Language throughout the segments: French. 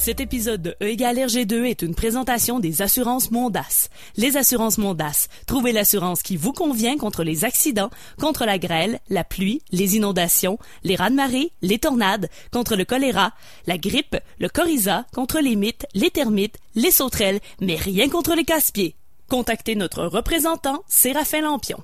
Cet épisode de E égale RG2 est une présentation des assurances Mondas. Les assurances Mondas, trouvez l'assurance qui vous convient contre les accidents, contre la grêle, la pluie, les inondations, les raz-de-marée, les tornades, contre le choléra, la grippe, le coryza, contre les mythes, les termites, les sauterelles, mais rien contre les casse-pieds. Contactez notre représentant, Séraphin Lampion.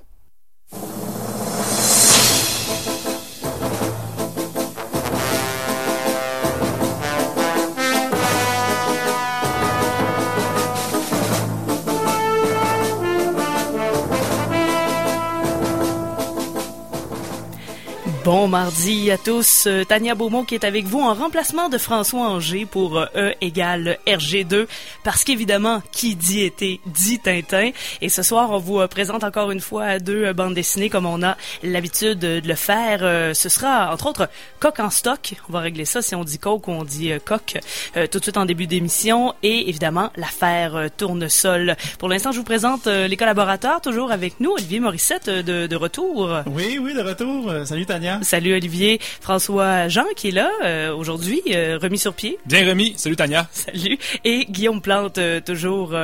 Bon mardi à tous. Euh, Tania Beaumont qui est avec vous en remplacement de François Anger pour euh, E égale RG2 parce qu'évidemment, qui dit été dit Tintin. Et ce soir, on vous euh, présente encore une fois deux bandes dessinées comme on a l'habitude de le faire. Ce sera entre autres Coq en stock. On va régler ça si on dit coq ou on dit coq tout de suite en début d'émission. Et évidemment, l'affaire Tournesol. Pour l'instant, je vous présente les collaborateurs toujours avec nous. Olivier Morissette de, de retour. Oui, oui, de retour. Salut Tania. Salut Olivier. François Jean qui est là euh, aujourd'hui, euh, remis sur pied. Bien remis. Salut Tania. Salut. Et Guillaume Plante, euh, toujours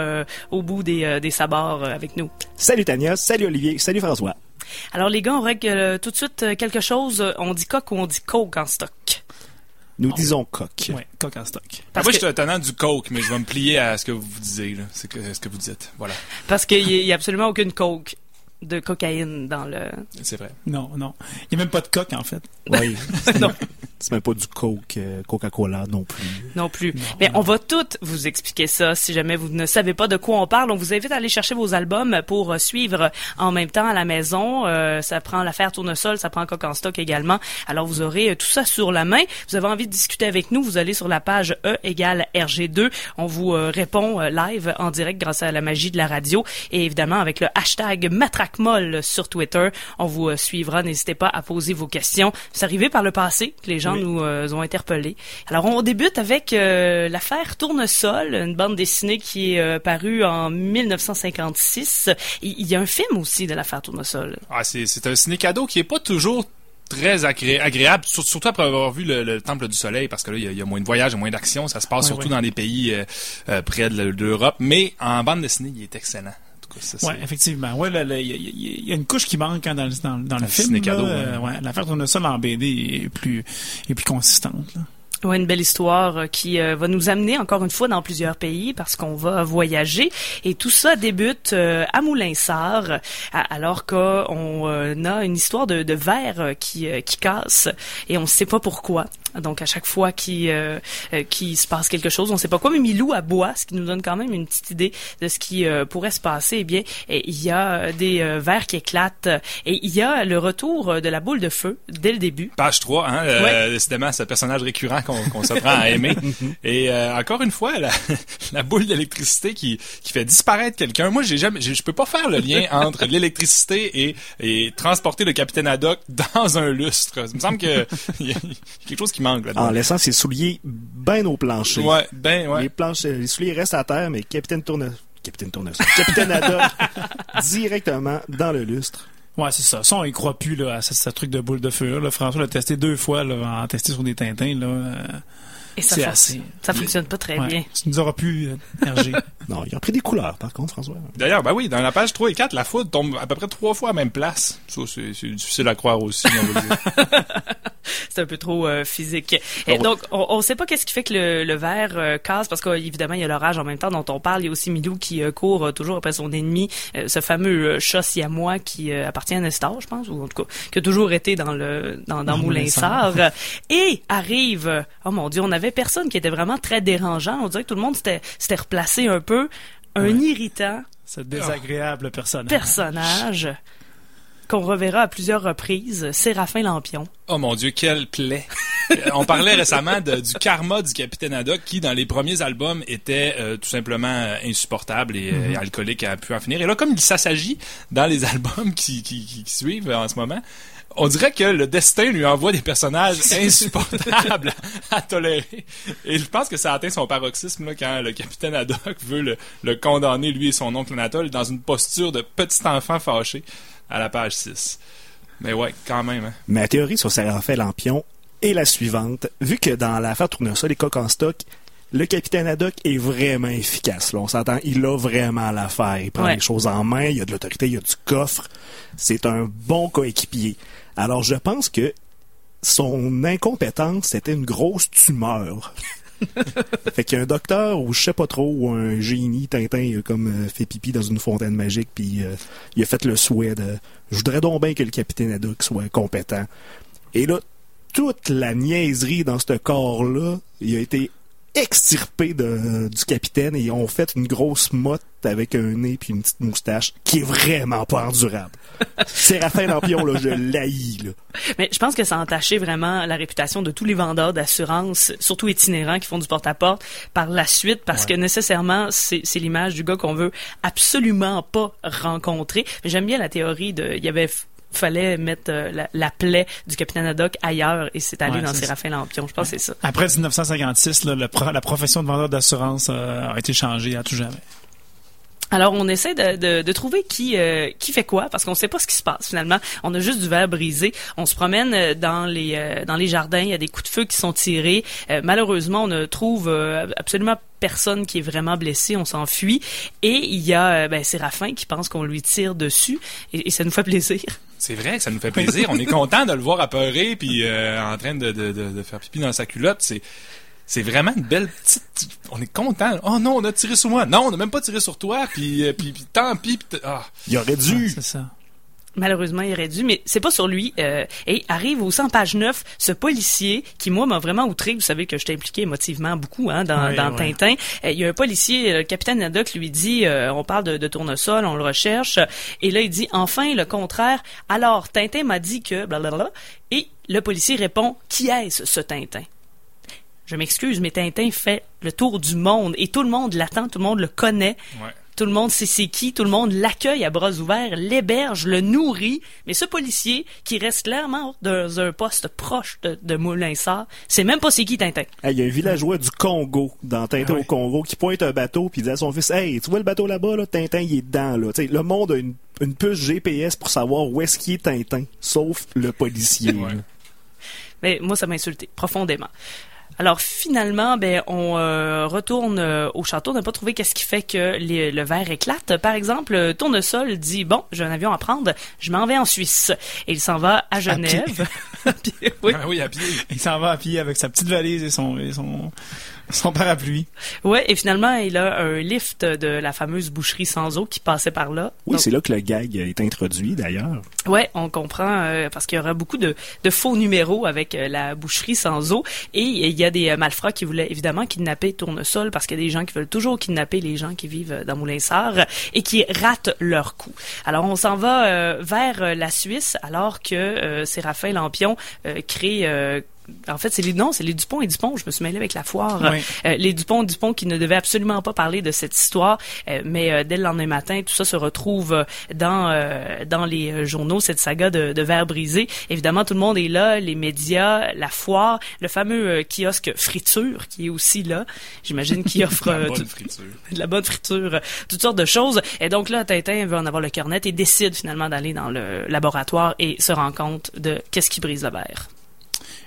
au bout des, des sabords avec nous. Salut Tania. Salut Olivier. Salut François. Alors les gars, on règle tout de suite quelque chose. On dit coq ou on dit coke en stock? Nous disons coq. Oui, coq en stock. Moi, je suis un tenant du coke, mais je vais me plier à ce que vous disiez, ce que, ce que vous dites. Voilà. Parce qu'il n'y a absolument aucune coke de cocaïne dans le. C'est vrai. Non, non. Il n'y a même pas de coque, en fait. Oui. non. C'est même pas du Coke, euh, Coca-Cola non plus. Non plus. Mais on va tout vous expliquer ça si jamais vous ne savez pas de quoi on parle. On vous invite à aller chercher vos albums pour euh, suivre en même temps à la maison. Euh, ça prend l'affaire Tournesol, ça prend Coq en stock également. Alors vous aurez tout ça sur la main. Vous avez envie de discuter avec nous, vous allez sur la page E égale RG2. On vous répond live en direct grâce à la magie de la radio et évidemment avec le hashtag MatraqueMolle sur Twitter. On vous suivra. N'hésitez pas à poser vos questions. C'est arrivé par le passé que les gens nous euh, ont interpellés. Alors, on débute avec euh, l'affaire Tournesol, une bande dessinée qui est euh, parue en 1956. Il y a un film aussi de l'affaire Tournesol. Ah, c'est un ciné-cadeau qui est pas toujours très agréable, surtout après avoir vu le, Temple du Soleil, parce que là, il y, a, moins de voyages, moins d'action. Ça se passe surtout dans les pays près de l'Europe. Mais en bande dessinée, il est excellent. Oui, effectivement. Ouais, il y, a une couche qui manque hein, dans, dans, dans le film. Cadeau, euh, ouais. L'affaire Tournesol en BD est plus, est plus consistante. Là. Ouais, une belle histoire euh, qui euh, va nous amener encore une fois dans plusieurs pays parce qu'on va voyager et tout ça débute à Moulinsart alors qu'on a une histoire de, de verre qui, qui casse et on ne sait pas pourquoi. Donc à chaque fois qu'il euh, euh, se passe quelque chose, on ne sait pas quoi, mais Milou bois, ce qui nous donne quand même une petite idée de ce qui euh, pourrait se passer. Eh bien, il y a des verres qui éclatent et il y a le retour de la boule de feu dès le début. Page 3, hein, décidément, ce personnage récurrent qu'on se prend à aimer. et encore une fois, la, la boule d'électricité qui, qui fait disparaître quelqu'un. Moi, j'ai jamais, je peux pas faire le lien entre l'électricité et, et transporter le capitaine Haddock dans un lustre. Il me semble que y a quelque chose qui en laissant ses souliers bien au plancher. Ouais, ben, ouais. Les, planches, les souliers restent à terre, mais Capitaine Tourne... Capitaine Tournesol. Capitaine Haddock directement dans le lustre. Ouais, c'est ça. Ça, on y croit plus là, à ce, truc de boule de feu. Là. François l'a testé deux fois, là, en testé sur des Tintins. Là. Euh, et ça, assez... ça fonctionne pas très bien. Ça nous aura pu euh, non, il a pris des couleurs, par contre, François. D'ailleurs, ben oui, dans la page 3 et 4, la foudre tombe à peu près trois fois à la même place. Ça, c'est difficile à croire aussi, on va dire. c'est un peu trop euh, physique. Et donc, on ne sait pas qu'est-ce qui fait que le, le verre euh, casse, parce qu'évidemment, il y a l'orage en même temps dont on parle. Il y a aussi Milou qui court toujours après son ennemi, ce fameux chat siamois qui appartient à Nestor, je pense, ou en tout cas, qui a toujours été dans le dans, dans, Moulinsart. et arrive, oh mon Dieu, on avait personne qui était vraiment très dérangeant. On dirait que tout le monde s'était replacé un peu. Un irritant. Ce désagréable personnage. Personnage qu'on reverra à plusieurs reprises, Séraphin Lampion. Oh mon Dieu, quelle plaie! On parlait récemment du karma du Capitaine Haddock qui, dans les premiers albums, était euh, tout simplement euh, insupportable et euh, mm-hmm. alcoolique à pu en finir. Et là, comme il s'assagit dans les albums qui, qui, suivent en ce moment, on dirait que le destin lui envoie des personnages insupportables à tolérer. Et je pense que ça atteint son paroxysme là, quand le capitaine Haddock veut le, condamner, lui et son oncle Anatole, dans une posture de petit enfant fâché à la page 6. Mais ouais, quand même. Hein. Ma théorie sur Séraphin Lampion est la suivante. Vu que dans l'affaire Tournesol et Coq en stock, le capitaine Haddock est vraiment efficace. Là. On s'entend, il a vraiment l'affaire. Il prend les choses en main, il a de l'autorité, il a du coffre. C'est un bon coéquipier. Alors, je pense que son incompétence, c'était une grosse tumeur. fait qu'il y a un docteur ou je sais pas trop ou un génie Tintin a comme euh, fait pipi dans une fontaine magique puis euh, il a fait le souhait de je voudrais donc bien que le capitaine Haddock soit compétent. Et là toute la niaiserie dans ce corps là, il a été extirpé de, du capitaine et ont fait une grosse motte avec un nez puis une petite moustache qui est vraiment pas endurable. Séraphin Lampion, là, je l'haïs, là. Mais je pense que ça a entaché vraiment la réputation de tous les vendeurs d'assurance, surtout itinérants qui font du porte-à-porte par la suite parce que nécessairement c'est l'image du gars qu'on veut absolument pas rencontrer. J'aime bien la théorie de, il y avait fallait mettre euh, la, plaie du capitaine Haddock ailleurs et c'est allé dans Séraphin Lampion. Je pense que c'est ça. Après 1956, là, la profession de vendeur d'assurance euh, a été changée à tout jamais. Alors on essaie de, de, trouver qui euh, qui fait quoi parce qu'on sait pas ce qui se passe finalement. On a juste du verre brisé. On se promène dans les dans les jardins. Il y a des coups de feu qui sont tirés. malheureusement, on ne trouve absolument personne qui est vraiment blessé. On s'enfuit et il y a ben, Séraphin qui pense qu'on lui tire dessus et ça nous fait plaisir. C'est vrai que ça nous fait plaisir. On est content de le voir apeurer puis euh, en train de, de, de, faire pipi dans sa culotte. C'est c'est vraiment une belle petite. On est content. Oh non, on a tiré sur moi. Non, on n'a même pas tiré sur toi. Puis, euh, puis, puis tant pis. ah. Il aurait dû. c'est ça. Malheureusement, il aurait dû, mais c'est pas sur lui. Euh, et arrive au 100 page 9 ce policier qui, moi, m'a vraiment outré. Vous savez que je t'ai impliqué émotivement beaucoup hein, dans, dans Tintin. Euh, il y a un policier, le capitaine Nadok lui dit, euh, on parle de, de, tournesol, on le recherche. Et là, il dit, enfin, le contraire. Alors, Tintin m'a dit que... Blablabla. Et le policier répond, qui est-ce, ce Tintin? Je m'excuse, mais Tintin fait le tour du monde et tout le monde l'attend, tout le monde le connaît. Ouais. Tout le monde sait c'est qui, tout le monde l'accueille à bras ouverts, l'héberge, le nourrit. Mais ce policier, qui reste clairement dans un poste proche de, de Moulin-Sart, c'est même pas c'est qui Tintin. Il y a un villageois du Congo, dans Tintin ah au Congo, qui pointe un bateau puis dit à son fils Hey, tu vois le bateau là-bas, là, Tintin il est dedans. Là. le monde a une, une puce GPS pour savoir où est-ce qu'il est Tintin, sauf le policier. Mais moi, ça m'a insulté profondément. Alors finalement, ben on euh, retourne euh, au château. On n'a pas trouvé qu'est-ce qui fait que le verre éclate. Par exemple, Tournesol dit bon, j'ai un avion à prendre, je m'en vais en Suisse. Et il s'en va à Genève. oui. Ah oui, à pied. Il s'en va à pied avec sa petite valise et son, et son son parapluie. Ouais, et finalement, il a un lift de la fameuse boucherie sans eau qui passait par là. Oui, c'est là que le gag est introduit d'ailleurs. Ouais, on comprend euh, parce qu'il y aura beaucoup de, de faux numéros avec euh, la boucherie sans eau et il y a des euh, malfrats qui voulaient évidemment kidnapper Tournesol parce qu'il y a des gens qui veulent toujours kidnapper les gens qui vivent dans Moulinsart et qui ratent leur coup. Alors on s'en va vers la Suisse alors que Séraphin Lampion crée en fait, c'est les non, c'est les Dupont et Dupont. Je me suis mêlé avec la foire. Euh, les Dupont et Dupont qui ne devaient absolument pas parler de cette histoire, euh, mais euh, dès le lendemain matin, tout ça se retrouve dans dans les journaux cette saga de, de verre brisé. Évidemment, tout le monde est là, les médias, la foire, le fameux kiosque friture qui est aussi là. J'imagine qui offre la bonne friture. de la bonne friture, toutes sortes de choses. Et donc là, Tintin veut en avoir le cœur net et décide finalement d'aller dans le laboratoire et se rend compte de qu'est-ce qui brise le verre.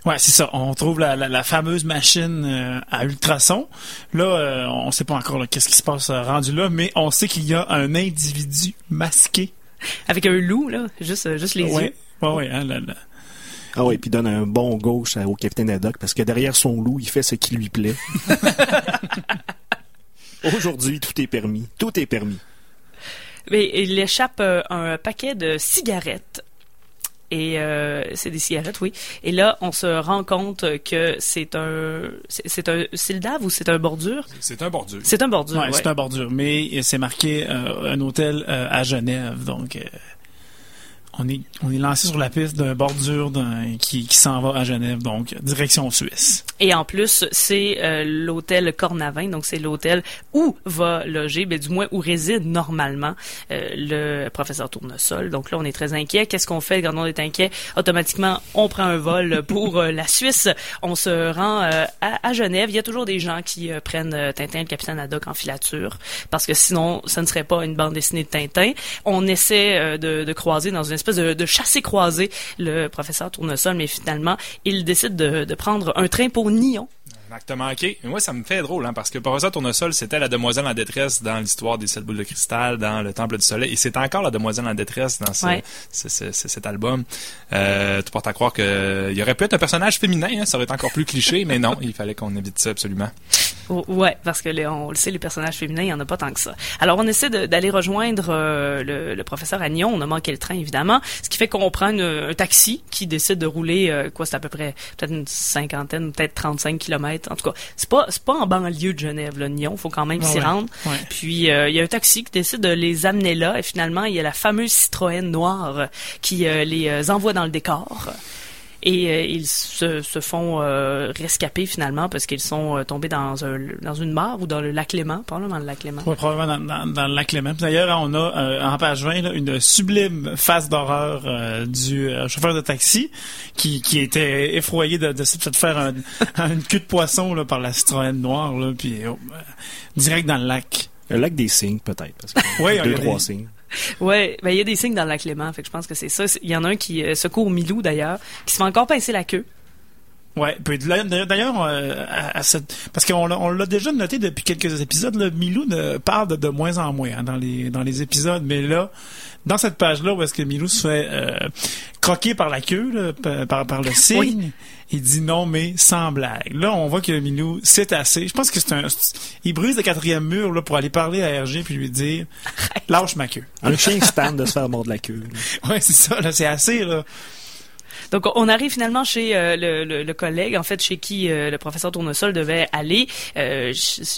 Ouais, c'est ça. On trouve la, la, fameuse machine euh, à ultrasons. Là, euh, on sait pas encore qu'est-ce qui se passe euh, rendu là, mais on sait qu'il y a un individu masqué. Avec un loup, là, juste, juste les yeux. Ouais, ouais, hein, là, là. Ah oui, puis donne un bon gauche au capitaine Haddock parce que derrière son loup, il fait ce qui lui plaît. Aujourd'hui, tout est permis. Tout est permis. Mais il échappe un paquet de cigarettes et euh, c'est des cigarettes, oui. Et là, on se rend compte que c'est un, c'est un Sildave ou c'est un bordure? C'est un bordure. C'est un bordure. Ouais, c'est un bordure, mais c'est marqué euh, un hôtel euh, à Genève, donc on est, on est lancé sur la piste d'un bordure qui, qui s'en va à Genève, donc direction Suisse. Et en plus, c'est euh, l'hôtel Cornavin, donc c'est l'hôtel où va loger, ben, du moins où réside normalement euh, le professeur Tournesol. Donc là, on est très inquiet. Qu'est-ce qu'on fait? Quand on est inquiet? Automatiquement, on prend un vol pour euh, la Suisse. On se rend à, à, Genève. Il y a toujours des gens qui prennent Tintin, le capitaine Haddock en filature, parce que sinon, ça ne serait pas une bande dessinée de Tintin. On essaie de, de croiser dans une de, de chasser-croiser le professeur Tournesol, mais finalement, il décide de, de prendre un train pour Nyon. Acte manqué. Mais moi, ça me fait drôle, hein, parce que Professeur Tournesol, c'était la demoiselle en détresse dans l'histoire des sept boules de cristal, dans le Temple du Soleil, et c'est encore la demoiselle en détresse dans ce, Ouais. ce- ce- ce- cet album. Euh, tu portes à croire que il y aurait pu être un personnage féminin, hein, ça aurait été encore plus cliché, mais non, il fallait qu'on évite ça absolument. Oh, ouais, parce que les- on le sait, les personnages féminins, il y en a pas tant que ça. Alors, on essaie d'aller rejoindre euh, le, le professeur Agnon. On a manqué le train, évidemment. Ce qui fait qu'on prend une- un taxi qui décide de rouler, euh, quoi, c'est à peu près peut-être une cinquantaine, peut-être 35 kilomètres. En tout cas, c'est pas c'est pas en banlieue de Genève, là, Nyon. Faut quand même s'y ouais. rendre. Ouais. Puis, euh, il y a un taxi qui décide de les amener là. Et finalement, il y a la fameuse Citroën noire qui euh, les euh, envoie dans le décor. Et euh, ils se, se font euh, rescaper finalement parce qu'ils sont euh, tombés dans un dans une mare ou dans le lac Léman, probablement dans le lac Léman. Ouais, probablement dans, dans, dans le lac. Puis D'ailleurs, on a euh, en page 20 là, une sublime face d'horreur euh, du euh, chauffeur de taxi qui, qui était effroyé de, de, faire un, une queue de poisson là, par la Citroën noire, là, puis oh, euh, direct dans le lac. Le lac des signes, peut-être. Parce que Oui, il y deux, a trois des- signes. Ouais, ben il y a des signes dans le lac Léman, fait que je pense que c'est ça. Il y en a un qui euh, secourt Milou d'ailleurs, qui se fait encore pincer la queue. Ouais, d'ailleurs, euh, à- parce qu'on l'a, l'a déjà noté depuis quelques épisodes, là, Milou ne parle de, de moins en moins hein, dans les dans les épisodes, mais là, dans cette page-là où est-ce que Milou se fait euh, croquer par la queue, là, par, par, le signe, Oui. il dit non mais sans blague. Là, on voit que Milou c'est assez. Je pense que c'est un, il brise le quatrième mur là pour aller parler à RG puis lui dire lâche ma queue. Un chien stand de se faire mordre la queue. là. Ouais, c'est ça, là, c'est assez là. Donc, on arrive finalement chez euh, le, le- le collègue, en fait, chez qui euh, le professeur Tournesol devait aller, euh,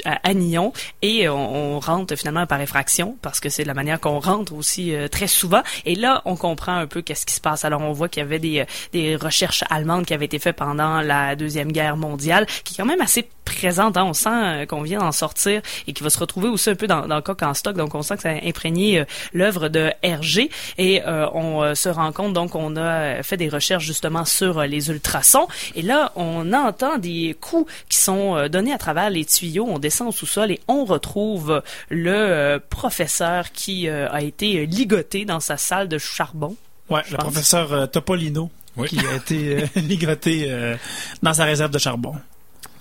à Nyon, et on, on rentre finalement par effraction, parce que c'est la manière qu'on rentre aussi euh, très souvent. Et là, on comprend un peu qu'est-ce qui se passe. Alors, on voit qu'il y avait des, euh, des recherches allemandes qui avaient été faites pendant la Deuxième Guerre mondiale, qui est quand même assez présente. Hein. On sent euh, qu'on vient d'en sortir et qui va se retrouver aussi un peu dans, dans Coq en stock. Donc, on sent que ça a imprégné euh, l'œuvre de Hergé. Et euh, on euh, se rend compte, donc, on a fait des recherches justement sur euh, les ultrasons. Et là, on entend des coups qui sont euh, donnés à travers les tuyaux. On descend au sous-sol et on retrouve le euh, professeur qui euh, a été ligoté dans sa salle de charbon. Ouais, le pense. professeur euh, Topolino Oui. qui a été euh, ligoté euh, dans sa réserve de charbon.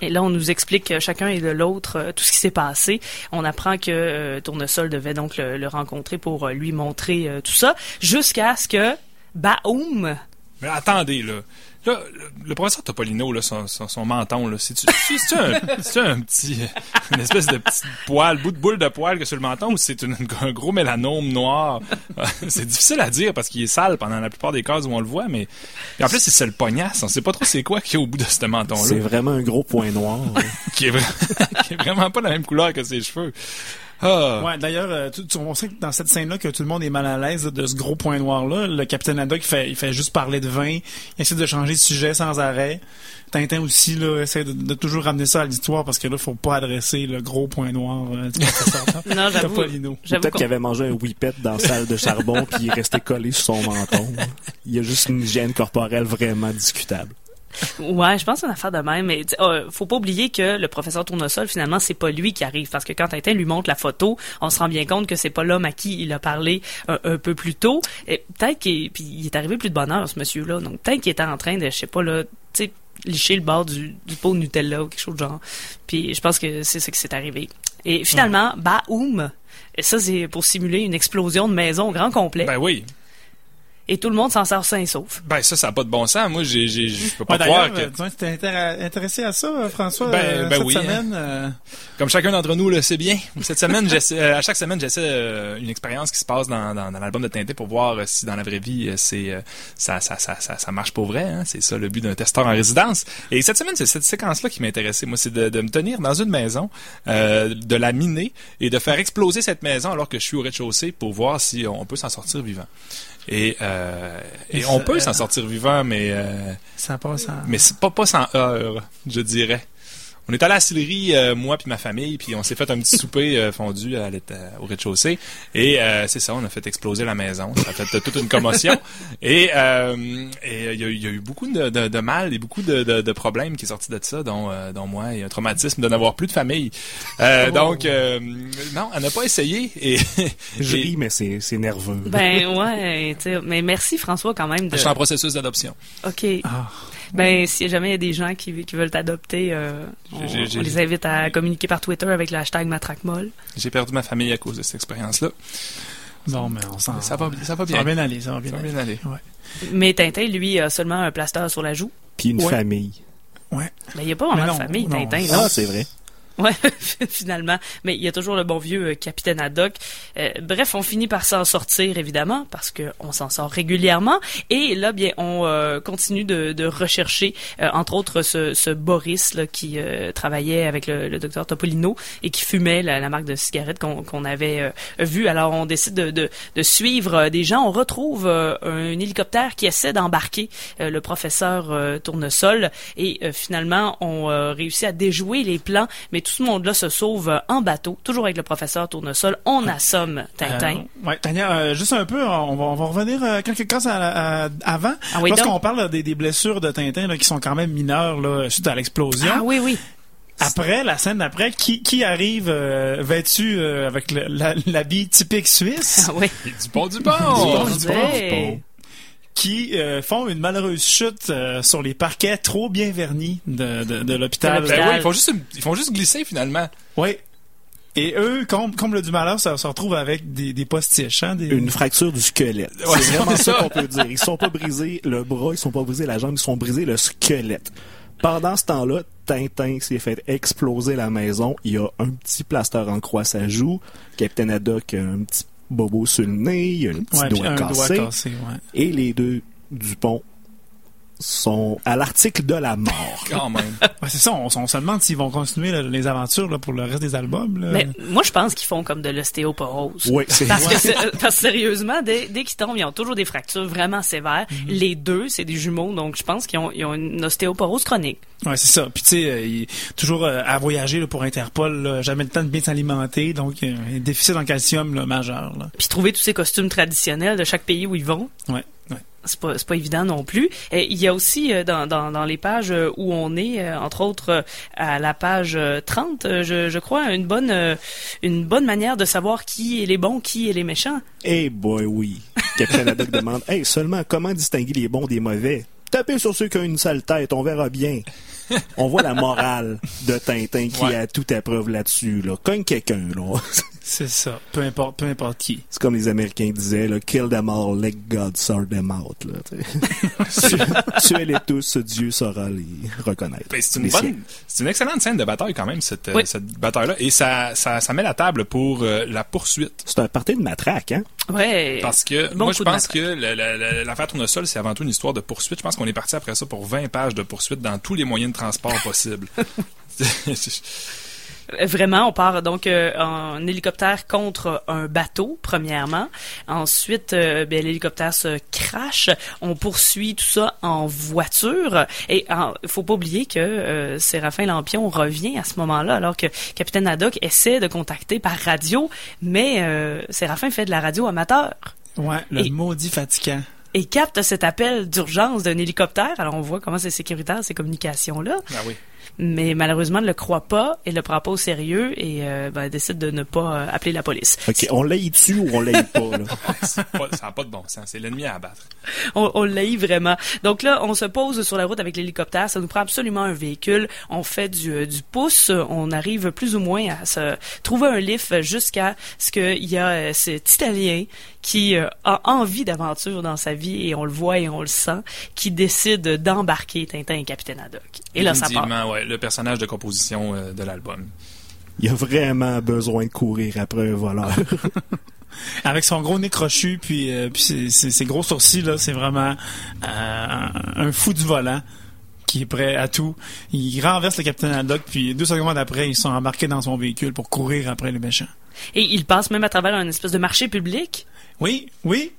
Et là, on nous explique euh, chacun et de l'autre euh, tout ce qui s'est passé. On apprend que euh, Tournesol devait donc le, rencontrer pour lui montrer tout ça, jusqu'à ce que Baoum, Mais attendez, là. Là, le, le professeur Topolino, là, son, son, son menton, là, c'est-tu c'est- c'est un, c'est un petit, une espèce de petit poil, bout de boule de poil que sur le menton ou c'est une- un gros mélanome noir? c'est difficile à dire parce qu'il est sale pendant la plupart des cas où on le voit, mais, et en plus, c'est le pognasse. On sait pas trop c'est quoi qu'il y a au bout de ce C'est menton-là, vraiment un gros point noir. là. qui est, vra- qui est vraiment pas la même couleur que ses cheveux. Ah. Ouais, d'ailleurs, euh, tu- tu- on sait que dans cette scène-là que tout le monde est mal à l'aise de ce gros point noir-là. Le capitaine Haddock, il fait, il fait juste parler de vin. Il essaie de changer de sujet sans arrêt. Tintin aussi, là, essaie de, de toujours ramener ça à l'histoire parce que là, faut pas adresser le gros point noir euh, du professeur non, j'avoue, Peut-être qu'il avait mangé un whippet dans la salle de charbon puis il est resté collé sur son menton. Il y a juste une hygiène corporelle vraiment discutable. Ouais, je pense une affaire de même, mais euh, faut pas oublier que le professeur Tournesol, finalement, c'est pas lui qui arrive, parce que quand Tintin lui montre la photo, on se rend bien compte que c'est pas l'homme à qui il a parlé un, un peu plus tôt. Et peut-être qu'il puis il est arrivé plus de bonheur, ce monsieur-là, donc peut-être qu'il était en train de, je sais pas, là, tu sais, licher le bord du, du pot de Nutella ou quelque chose de genre. Puis je pense que c'est ça qui s'est arrivé. Et finalement, Baoum, et ça c'est pour simuler une explosion de maison au grand complet, Ben oui. Et tout le monde s'en sort sain et sauf. Ben ça, ça a pas de bon sens. Moi, j'ai, j'ai, je peux pas Ouais, croire d'ailleurs, que... euh, tu t'es intér- intéressé à ça, euh, François, Ben- euh, ben cette oui, hein. semaine. euh, Comme chacun d'entre nous le sait bien, cette semaine, j'essaie, euh, à chaque semaine, j'essaie euh, une expérience qui se passe dans, dans, dans l'album de Tintin pour voir euh, si dans la vraie vie, euh, c'est euh, ça, ça, ça, ça, ça marche pour vrai. Hein? C'est ça le but d'un testeur en résidence. Et cette semaine, c'est cette séquence-là qui m'intéressait. Moi, c'est de, de me tenir dans une maison, euh, de la miner et de faire exploser cette maison alors que je suis au rez-de-chaussée pour voir si on peut s'en sortir vivant. Et, euh, et, Et on peut s'en sortir vivant, mais euh, passe en... mais c'est pas pas sans heure, je dirais. On est allé à la Sillery, euh, moi puis ma famille, puis on s'est fait un petit souper euh, fondu à euh, au rez-de-chaussée. Et euh, c'est ça, on a fait exploser la maison. Ça a fait toute une commotion. Et euh, et, euh, il y, a, eu- il y a eu beaucoup de, de, de mal et beaucoup de, de, de problèmes qui est sorti de ça, dont, euh, dont moi, et un traumatisme de n'avoir plus de famille. Euh, Donc, euh, non, elle n'a pas essayé. Et, Je et- ris, mais c'est c'est nerveux. Ben ouais, tu sais, mais merci François quand même de... je suis en processus d'adoption. OK. Ah. Ben, si jamais il y a des gens qui, qui veulent t'adopter, euh, on, les invite à communiquer par Twitter avec le hashtag matraquemolle. J'ai perdu ma famille à cause de cette expérience-là. Bon, mais on s'en... Ça va, ça va Ça va bien. bien aller, ça va bien Ça va aller. bien aller. Mais Tintin, lui, a seulement un plaster sur la joue. Puis une Ouais. famille. Ouais. Ben, il n'y a pas vraiment Mais de non, famille, non. Tintin. Ah, non? c'est vrai. Ouais, finalement. Mais il y a toujours le bon vieux euh, capitaine Haddock. Euh, bref, on finit par s'en sortir, évidemment, parce que on s'en sort régulièrement. Et là, bien, on euh, continue de, de rechercher, euh, entre autres, ce, ce Boris là, qui euh, travaillait avec le, le docteur Topolino et qui fumait la, la marque de cigarette qu'on qu'on avait vue. Alors, on décide de, de, de suivre des gens. On retrouve euh, un hélicoptère qui essaie d'embarquer le professeur Tournesol. Et finalement, on réussit à déjouer les plans, mais tout ce monde-là se sauve euh, en bateau, toujours avec le professeur Tournesol. On assomme Tintin. Euh, ouais, Tania, euh, juste un peu, on va, on va revenir euh, quelques cases à- à- avant. Ah oui, Lorsqu'on parle des, des blessures de Tintin là, qui sont quand même mineures là, suite à l'explosion. Ah oui, oui. Après, la scène d'après, qui, qui arrive euh, vêtu euh, avec l'habit typique suisse, Ah oui. Du pont du pont! Oh, du ouais. Qui euh, font une malheureuse chute euh, sur les parquets trop bien vernis de, de, de l'hôpital. Ben oui, ils font juste, ils font juste glisser finalement. Oui. Et eux, comme, comme le du malheur, ça se retrouve avec des, des postiches. Hein, des... Une fracture du squelette. Ouais, c'est vraiment ça ça. qu'on peut dire. Ils sont pas brisés le bras, ils sont pas brisés la jambe, ils sont brisés le squelette. Pendant ce temps-là, Tintin s'est fait exploser la maison. Il y a un petit plaster en croix à sa joue. Capitaine Haddock a un petit bobo sur le nez. Il y a un petit Ouais, doigt un cassé. doigt cassé. Ouais. Et les deux Dupont sont à l'article de la mort. Quand même. Ouais, c'est ça, on, on se demande s'ils vont continuer là, les aventures là, pour le reste des albums. Là. Mais moi, je pense qu'ils font comme de l'ostéoporose. oui, c'est Parce que, euh, parce que sérieusement, dès, dès qu'ils tombent, ils ont toujours des fractures vraiment sévères. Mhm. Les deux, c'est des jumeaux, donc je pense qu'ils ont, ils ont une ostéoporose chronique. Ouais, c'est ça. Puis tu sais, euh, toujours euh, à voyager là, pour Interpol, là, jamais le temps de bien s'alimenter, donc euh, un déficit en calcium là, majeur. Là. Puis trouver tous ces costumes traditionnels de chaque pays où ils vont, ouais. C'est pas, pas évident non plus. Et il y a aussi euh, dans, dans, les pages euh, où on est, euh, entre autres à la page euh, 30, euh, je, je crois, une bonne, une bonne manière de savoir qui est les bons, qui est les méchants. Eh boy, oui. Capitaine Haddock demande Hey, seulement comment distinguer les bons des mauvais? Tapez sur ceux qui ont une sale tête, on verra bien. On voit la morale de Tintin qui Ouais. a tout à preuve là-dessus. Là. Cogne quelqu'un, là. C'est ça. Peu importe, peu importe qui. C'est comme les Américains disaient, là, kill them all, let God sort them out. Là. Tuez-les tous, Dieu saura les reconnaître. Ben, c'est une siens. bonne, c'est une excellente scène de bataille quand même cette, Oui. cette bataille-là, et ça, ça, ça met la table pour euh, la poursuite. C'est un parti de matraque, hein? Ouais. Parce que Bon moi, je pense que la- la- la- l'affaire Tournesol, c'est avant tout une histoire de poursuite. Je pense qu'on est parti après ça pour 20 pages de poursuite dans tous les moyens de transport possibles. Euh, Vraiment, on part donc euh, en hélicoptère contre un bateau, premièrement. Ensuite, euh, ben, l'hélicoptère se crache. On poursuit tout ça en voiture. Et il faut pas oublier que euh, Séraphin Lampion revient à ce moment-là, alors que Capitaine Haddock essaie de contacter par radio, mais euh, Séraphin fait de la radio amateur. Ouais, le Et- maudit fatigant. Et capte cet appel d'urgence d'un hélicoptère. Alors on voit comment c'est sécuritaire ces communications-là. ah oui. mais malheureusement ne le croit pas et le prend pas au sérieux et euh, ben, décide de ne pas euh, appeler la police. OK, on l'aille dessus ou on l'aille pas, pas- ça n'a pas de bon sens. C'est l'ennemi à abattre. On, on vraiment. Donc là, on se pose sur la route avec l'hélicoptère. Ça nous prend absolument un véhicule. On fait du, euh, du pouce. On arrive plus ou moins à se trouver un lift jusqu'à ce qu'il y a euh, cet Italien qui euh, a envie d'aventure dans sa vie et on le voit et on le sent, qui décide d'embarquer Tintin et Capitaine Haddock. Et là, ça part. Ouais, le personnage de composition euh, de l'album. Il a vraiment besoin de courir après un voleur. Avec son gros nez crochu, puis, euh, puis ses, ses- ses gros sourcils, là, c'est vraiment euh, un fou du volant qui est prêt à tout. Il renverse le capitaine Haddock, puis deux secondes après, ils sont embarqués dans son véhicule pour courir après le méchant. Et il passe même à travers un espèce de marché public. Oui, oui.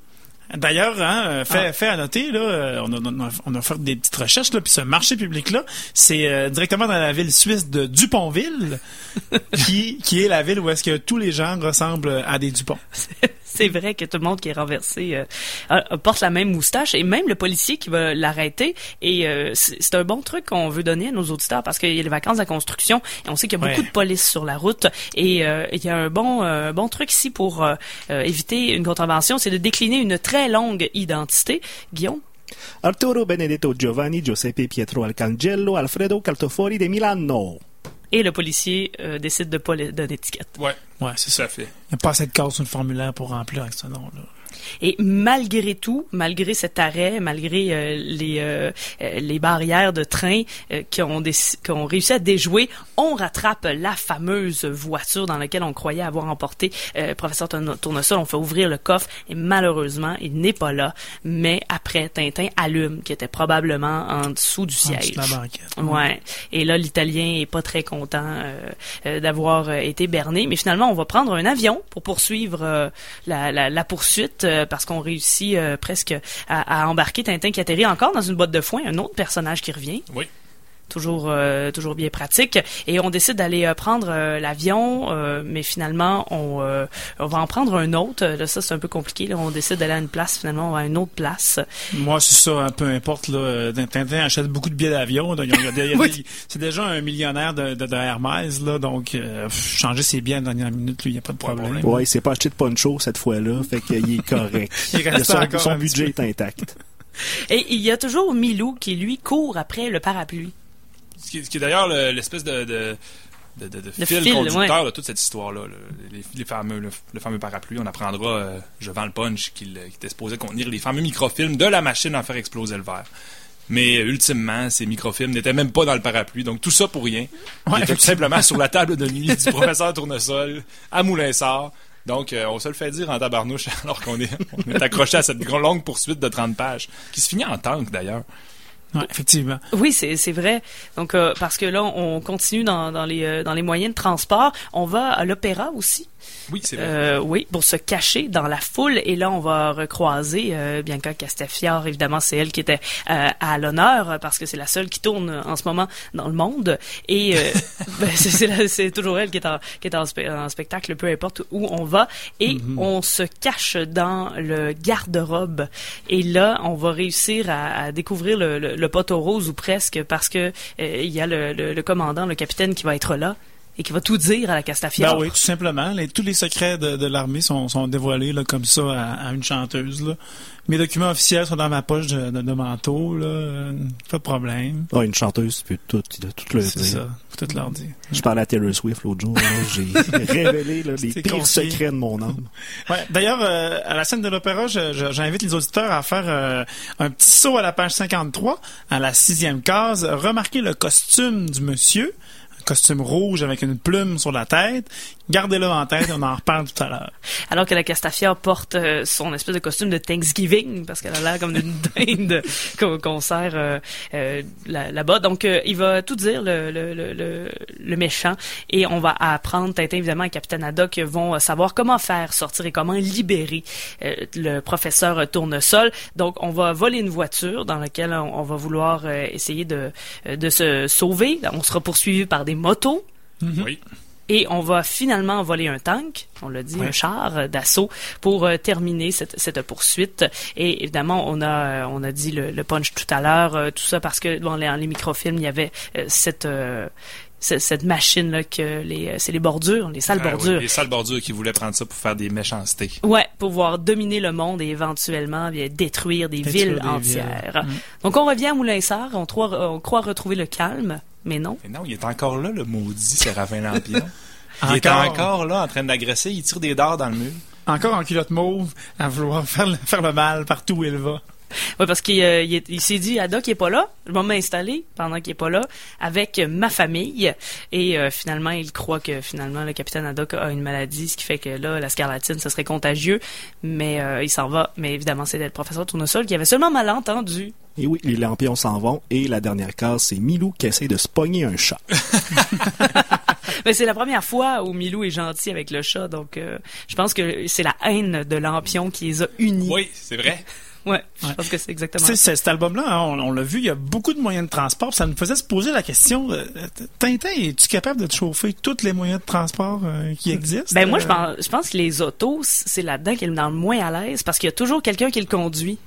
D'ailleurs, hein, euh, fait, Ah. fait à noter, là, euh, on, a, on, a, on a fait des petites recherches, là, puis ce marché public-là, c'est euh, directement dans la ville suisse de Duponville, qui, qui est la ville où est-ce que tous les gens ressemblent à des Dupont. C'est vrai que tout le monde qui est renversé euh, porte la même moustache et même le policier qui va l'arrêter. Et euh, c'est un bon truc qu'on veut donner à nos auditeurs parce qu'il y a les vacances de la construction et on sait qu'il y a beaucoup de police sur la route. Et euh, il y a un bon euh, bon truc ici pour éviter une contravention, c'est de décliner une très longue identité. Guillaume? Arturo Benedetto Giovanni Giuseppe Pietro Alcangelo Alfredo Caltofori de Milano. Et le policier euh, décide de pas le- donner d'étiquette. Ouais, Ouais, c'est ça. fait. Il n'y a pas assez de cases sur le formulaire pour remplir avec ce nom-là. Et malgré tout, malgré cet arrêt, malgré euh, les, euh, euh, les barrières de train euh, qui, ont déc- qui ont réussi à déjouer, on rattrape la fameuse voiture dans laquelle on croyait avoir emporté euh, professeur Tourne- Tournesol. On fait ouvrir le coffre et malheureusement, il n'est pas là. Mais après, Tintin allume, qui était probablement en dessous du En dessous siège. de la banquette. Ouais. Et là, l'Italien est pas très content euh, d'avoir été berné. Mais finalement, on va prendre un avion pour poursuivre la, la, la poursuite euh, parce qu'on réussit euh, presque à, à embarquer Tintin qui atterrit encore dans une boîte de foin, un autre personnage qui revient. Oui. Toujours, euh, toujours bien pratique. Et on décide d'aller euh, prendre euh, l'avion, euh, mais finalement, on, euh, on va en prendre un autre. Là, ça, c'est un peu compliqué. Là. On décide d'aller à une place, finalement, on va à une autre place. Moi, c'est ça, un peu importe. Là, Tintin achète beaucoup de billets d'avion. Oui. C'est déjà un millionnaire de, de, de Hermès, là, donc euh, changer ses billets à la dernière minute, lui, il n'y a pas de problème. Ouais, il s'est pas acheté de poncho cette fois-là, fait qu'il est correct. Il reste son son budget est intact. Et il y a toujours Milou qui, lui, court après le parapluie. Ce qui, ce qui est d'ailleurs le- l'espèce de, de, de, de- de Le fil, fil, conducteur de toute cette histoire-là. le- Les, les fameux, le, le fameux parapluie. On apprendra, euh, je vends le punch, qu'il qu'il était supposé contenir les fameux microfilms de la machine à faire exploser le verre. Mais euh, ultimement, ces microfilms n'étaient même pas dans le parapluie. Donc tout ça pour rien. Ils Ouais, étaient tout simplement sur la table de nuit du professeur Tournesol à Moulinsart. Donc, euh, on se le fait dire en tabarnouche alors qu'on est, on est accroché à cette longue poursuite de 30 pages, qui se finit en tank d'ailleurs. Ouais, effectivement. Oui, c'est vrai. Donc euh, parce que là, on continue dans, dans les euh, dans les moyens de transport. On va à l'opéra aussi. Oui, c'est vrai. Euh, oui, pour se cacher dans la foule. Et là, on va recroiser euh, Bianca Castafiore. Évidemment, c'est elle qui était à l'honneur parce que c'est la seule qui tourne en ce moment dans le monde. Et ben, c'est- toujours elle qui est, en, qui est en, spe- en spectacle, peu importe où on va. Et on se cache dans le garde-robe. Et là, on va réussir à, à découvrir le, le, le poteau rose ou presque parce que euh, il y a le, le, le commandant, le capitaine qui va être là et qui va tout dire à la Castafiore. Ben oui, tout simplement. Les- tous les secrets de, de l'armée sont, sont dévoilés là, comme ça à, à une chanteuse. Là. Mes documents officiels sont dans ma poche de, de, de manteau. Là. Pas de problème. Ah, une chanteuse, tu peux tout, tout le C'est dire. ça. Faut tout leur dire. Je parlais à Taylor Swift l'autre jour, j'ai révélé là, les pires secrets de mon âme. Ouais. D'ailleurs, euh, à la scène de l'opéra, j'invite les auditeurs à faire euh, un petit saut à la page 53, à la sixième case. Remarquez le costume du monsieur. Costume rouge avec une plume sur la tête. Gardez-le en tête, on en reparle tout à l'heure. Alors que la Castafiore porte euh, son espèce de costume de Thanksgiving, parce qu'elle a l'air comme d'une dinde qu'on qu'on sert euh, euh, là- là-bas. Donc, euh, il va tout dire, le, le, le, le, méchant, et on va apprendre, Tintin évidemment et Capitaine Haddock vont euh, savoir comment faire sortir et comment libérer euh, le professeur Tournesol. Donc, on va voler une voiture dans laquelle on, on va vouloir euh, essayer de, euh, de se sauver. On sera poursuivi par des motos. Oui. Et on va finalement voler un tank, on l'a dit, Ouais. un char d'assaut pour euh, terminer cette, cette poursuite. Et évidemment, on a euh, on a dit le, le punch tout à l'heure, euh, tout ça parce que dans les, dans les microfilms, il y avait cette euh, ce- cette machine là que les c'est les bordures, les sales Ah oui, bordures. les sales bordures qui voulaient prendre ça pour faire des méchancetés. Ouais, pouvoir dominer le monde et éventuellement bien, détruire des Détruire villes des entières. villes. Mm. Donc on revient à Moulinsart, on, croit- on croit retrouver le calme, mais non. Mais non, il est encore là, le maudit Séraphin Lampion. Il est Encore. là en train de l'agresser. Il tire des dards dans le mur. Encore en culotte mauve, à vouloir faire le, faire le mal partout où il va. Oui, parce qu'il euh, il est- il s'est dit, Ada qui est pas là, je vais m'installer pendant qu'il est pas là avec ma famille. Et euh, finalement, il croit que finalement le capitaine Haddock a une maladie, ce qui fait que là, la scarlatine, ce serait contagieux. Mais euh, il s'en va. Mais évidemment, c'était le professeur Tournesol qui avait seulement mal entendu. Et oui, les lampions s'en vont. Et la dernière case, c'est Milou qui essaie de se pogner un chat. Mais c'est la première fois où Milou est gentil avec le chat, donc euh, je pense que c'est la haine de Lampion qui les a unis. Oui, c'est vrai. Ouais, je Ouais. pense que c'est exactement ça. c'est- cet album-là, hein, on, on l'a vu, il y a beaucoup de moyens de transport. Ça nous faisait se poser la question euh, Tintin, es-tu capable de te chauffer tous les moyens de transport euh, qui existent? Ben moi, je Euh, pense, je pense que les autos, c'est là-dedans qu'il est dans le moins à l'aise parce qu'il y a toujours quelqu'un qui le conduit.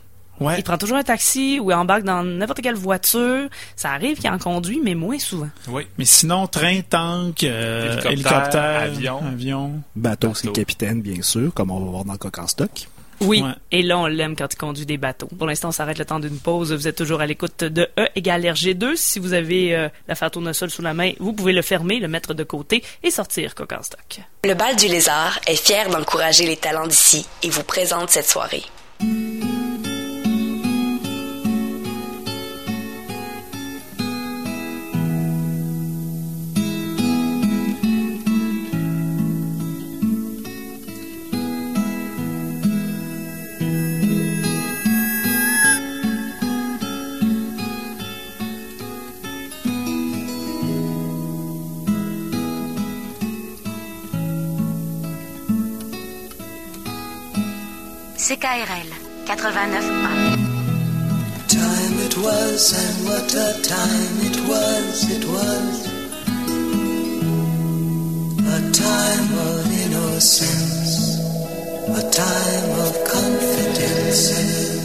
Ouais. Il prend toujours un taxi ou il embarque dans n'importe quelle voiture. Ça arrive qu'il en conduit, mais moins souvent. Oui. Mais sinon, train, tank, euh, Hélicoptère, hélicoptère, avion. avion. Bateau, c'est Bateau. capitaine, bien sûr, comme on va voir dans Coq en stock. Oui, Ouais. et là, on l'aime quand il conduit des bateaux. Pour l'instant, on s'arrête le temps d'une pause. Vous êtes toujours à l'écoute de E égale RG2. Si vous avez euh, l'affaire tournesol sous la main, vous pouvez le fermer, le mettre de côté et sortir coq en stock. Le bal du lézard est fier d'encourager les talents d'ici et vous présente cette soirée. CKRL 89.1. Time it was, and what a time it was, it was. A time of innocence, a time of confidences.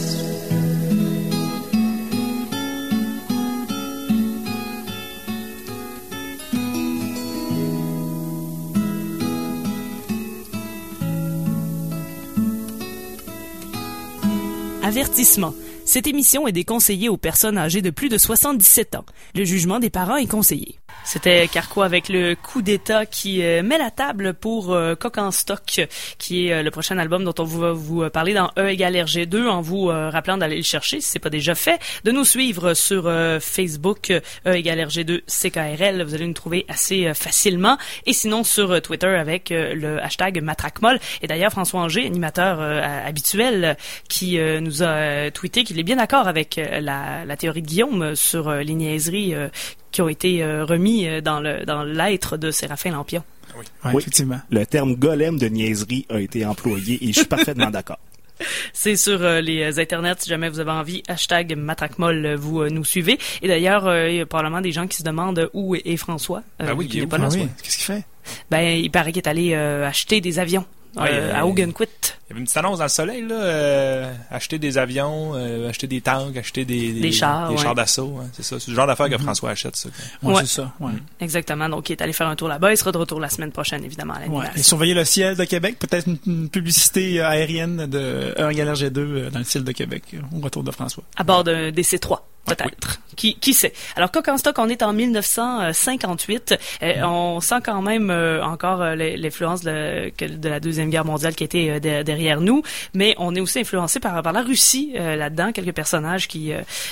Avertissement. Cette émission est déconseillée aux personnes âgées de plus de 77 ans. Le jugement des parents est conseillé. C'était Carquois avec le coup d'État qui euh, met la table pour euh, Coq en stock, qui est euh, le prochain album dont on va vous euh, parler dans E égale RG2, en vous rappelant d'aller le chercher si c'est pas déjà fait, de nous suivre sur Facebook E égale RG2 CKRL, vous allez nous trouver assez facilement, et sinon sur Twitter avec le hashtag Matracmol. Et d'ailleurs François Anger, animateur habituel, qui nous a tweeté qu'il est bien d'accord avec euh, la, la théorie de Guillaume sur euh, les niaiseries euh, qui ont été remis dans le dans l'être de Séraphin Lampion. Ouais, Oui. effectivement. Le terme golem de niaiserie a été employé et je suis parfaitement d'accord. C'est sur euh, les internets si jamais vous avez envie. Hashtag Matracmol, vous euh, nous suivez. Et d'ailleurs, euh, il y a probablement des gens qui se demandent où est, est François. Euh, Ben oui, il est Guillaume. pas là. Ah oui, qu'est-ce qu'il fait? Ben, il paraît qu'il est allé euh, acheter des avions euh, Ouais, euh, à Ogunquit. Il y avait une petite annonce dans le soleil, là. euh, acheter des avions, euh, acheter des tanks, acheter des, Des chars, des ouais. chars d'assaut. hein, c'est ça. C'est le genre d'affaires que François achète, ça. Ouais. c'est ça. Ouais. Exactement. Donc, il est allé faire un tour là-bas. Il sera de retour la semaine prochaine, évidemment, à. Et surveiller le ciel de Québec, peut-être une, une publicité aérienne de 1 G2 euh, dans le ciel de Québec, au retour de François. à bord d'un DC-3. Peut-être. Qui, qui sait? Alors, Coq en stock, on est en 1958. Euh, on sent quand même euh, encore euh, l'in- l'influence de, de la Deuxième Guerre mondiale qui était euh, de- derrière nous, mais on est aussi influencé par, par la Russie euh, là-dedans. Quelques personnages qui,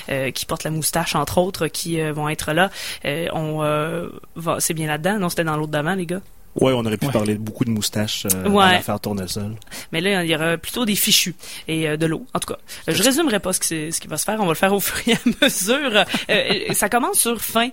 euh, qui portent la moustache, entre autres, qui euh, vont être là. Euh, on euh, C'est bien là-dedans? Non, c'était dans l'autre d'avant, les gars? Ouais, on aurait pu Ouais. parler de beaucoup de moustaches euh, dans Ouais. l'affaire Tournesol. Mais là, il y aura plutôt des fichus et euh, de l'eau. En tout cas, Euh, je résumerai pas ce qui, c'est- ce qui va se faire. On va le faire au fur et à mesure. Euh, ça commence sur fin.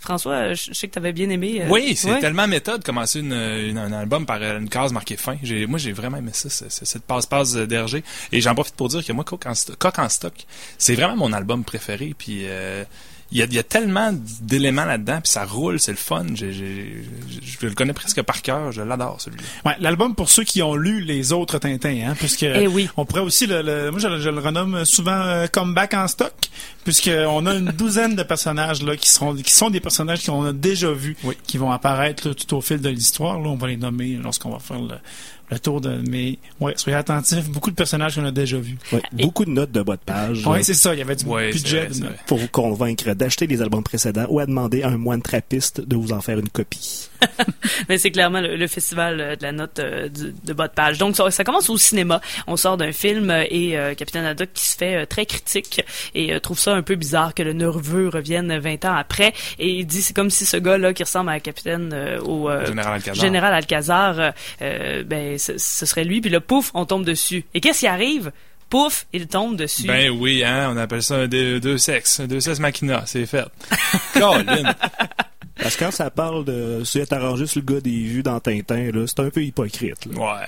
François, je sais que tu avais bien aimé. euh, Oui, c'est ouais. tellement méthode de commencer une, une- un album par une case marquée fin. J'ai, moi, j'ai vraiment aimé ça, c'est- c'est- cette passe-passe d'RG. Et j'en profite pour dire que moi, Coq en, Coq en stock, c'est vraiment mon album préféré. Puis euh, il y, a, il y a tellement d'éléments là-dedans, puis ça roule, c'est le fun. J'ai, j'ai- je le connais presque par cœur, je l'adore celui-là. Ouais, l'album pour ceux qui ont lu les autres Tintins, hein, puisque Eh oui. on pourrait aussi le, le- moi je, le- je le renomme souvent euh, comeback en stock, puisque on a une douzaine de personnages là qui seront qui sont des personnages qu'on a déjà vus, Oui. qui vont apparaître là, tout au fil de l'histoire. Là, on va les nommer lorsqu'on va faire le, le tour de. Mais ouais, soyez attentifs, beaucoup de personnages qu'on a déjà vus. Ouais, Beaucoup de notes de bas de page Ouais, euh, c'est ça. Il y avait du Ouais, budget. vrai. pour vous convaincre d'acheter les albums précédents ou à demander à un moine trappiste de vous en faire une copie. Mais c'est clairement le, le festival euh, de la note euh, du- de bas de page. Donc ça, ça commence au cinéma. On sort d'un film euh, et euh, Capitaine Haddock qui se fait euh, très critique et trouve ça un peu bizarre que le nerveux revienne 20 ans après. Et il dit c'est comme si ce gars-là qui ressemble à Capitaine euh, au euh, Général Alcazar. Général Alcazar, ben ce, ce serait lui. Puis là, pouf, on tombe dessus. Et qu'est-ce qui arrive? Pouf, il tombe dessus. Ben oui, hein, on appelle ça un deux, deux sexes, deux sexes machina, c'est fait. Colin. Parce que quand ça parle de se être arrangé sur le gars des vues dans Tintin, là, c'est un peu hypocrite. là. Ouais.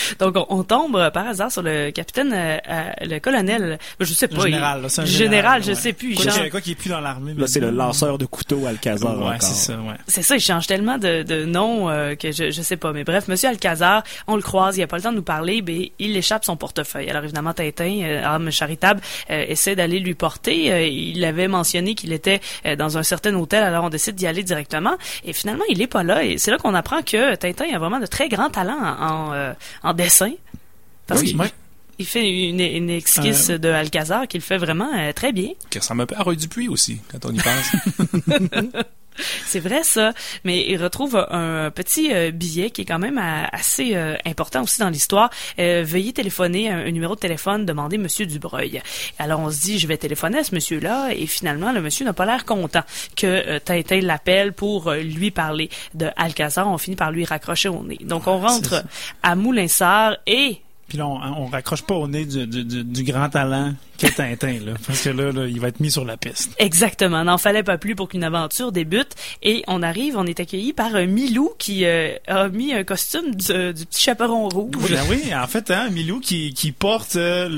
Donc, on, on tombe euh, par hasard sur le capitaine, euh, euh, le colonel. Je sais pas. Le général, là, général, je ouais. sais plus. il Quoi qu'il- quoi qu'il est plus dans l'armée. Là, c'est le lanceur de couteau Alcazar Ouais, c'est ça, ouais. C'est ça, il change tellement de, de nom euh, que je, je sais pas. Mais bref, Monsieur Alcazar, on le croise, il a pas le temps de nous parler, ben, il échappe son portefeuille. Alors évidemment, Tintin, euh, âme charitable, euh, essaie d'aller lui porter. Euh, il avait mentionné qu'il était euh, dans un certain hôtel, alors on décide d'y aller directement. Et finalement, il est pas là. Et c'est là qu'on apprend que Tintin a vraiment de très grands talents en, en, euh, en dessin. Parce Oui, il fait une, une esquisse de Alcazar qu'il fait vraiment euh, très bien. Qui ressemble un peu à Roy Dupuis aussi, quand on y pense. C'est vrai ça, mais il retrouve un petit euh, billet qui est quand même euh, assez euh, important aussi dans l'histoire. Euh, veuillez téléphoner un, numéro de téléphone, demandez Monsieur Dubreuil. Alors on se dit, je vais téléphoner à ce monsieur-là, et finalement le monsieur n'a pas l'air content que euh, Tintin l'appelle pour lui parler de Alcazar. On finit par lui raccrocher au nez. Donc on c'est rentre à Moulinsart et Puis là, on, on raccroche pas au nez du, du, du, du grand talent qu'est Tintin, là. Parce que là, là, il va être mis sur la piste. Exactement. N'en fallait pas plus pour qu'une aventure débute. Et on arrive, on est accueilli par un Milou qui euh, a mis un costume du, du petit chaperon rouge. Ben oui, en fait, hein, Milou qui, qui porte euh,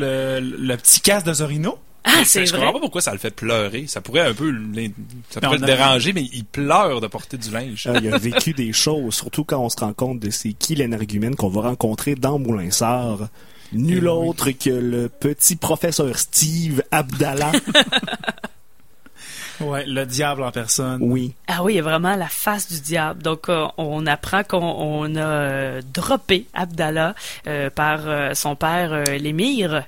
le, le petit casque de Zorino. Ah, c'est je comprends pas pourquoi ça le fait pleurer. Ça pourrait un peu Non, le non. déranger, mais il pleure de porter du linge. Ah, il a vécu des choses, surtout quand on se rend compte de c'est qui l'énergumène qu'on va rencontrer dans Moulinsart. Nul Eh oui. autre que le petit professeur Steve Abdallah. Ouais, le diable en personne. oui. Ah oui, il y a vraiment la face du diable. Donc, euh, on apprend qu'on on a euh, droppé Abdallah euh, par euh, son père, euh, l'émir,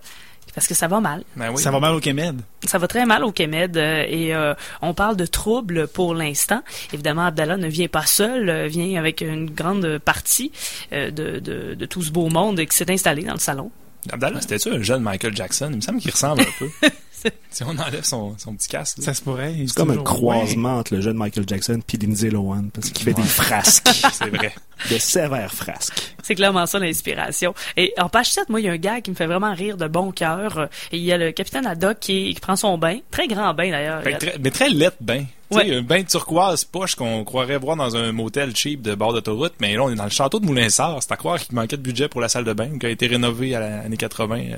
parce que ça va mal. Ben oui. Ça va mal au Kemed. Ça va très mal au Kemed euh, et euh, on parle de troubles pour l'instant. Évidemment, Abdallah ne vient pas seul, euh, vient avec une grande partie euh, de, de, de tout ce beau monde qui s'est installé dans le salon. Abdallah, c'était-tu un jeune Michael Jackson? Il me semble qu'il ressemble un peu. si on enlève son, son petit casque. là. Ça se pourrait. C'est comme un croisement entre le jeune Michael Jackson puis Lindsay Lohan, parce qu'il fait des frasques, C'est vrai. de sévères frasques. C'est clairement ça l'inspiration. Et en page 7, moi, il y a un gars qui me fait vraiment rire de bon cœur. Et il y a le capitaine Haddock qui, qui prend son bain, très grand bain d'ailleurs. Ben, très- mais très lettre bain. Tu Ouais. sais, un bain turquoise poche qu'on croirait voir dans un motel cheap de bord d'autoroute, mais là, on est dans le château de Moulinsart. C'est à croire qu'il manquait de budget pour la salle de bain, qui a été rénovée à l'année 80. euh.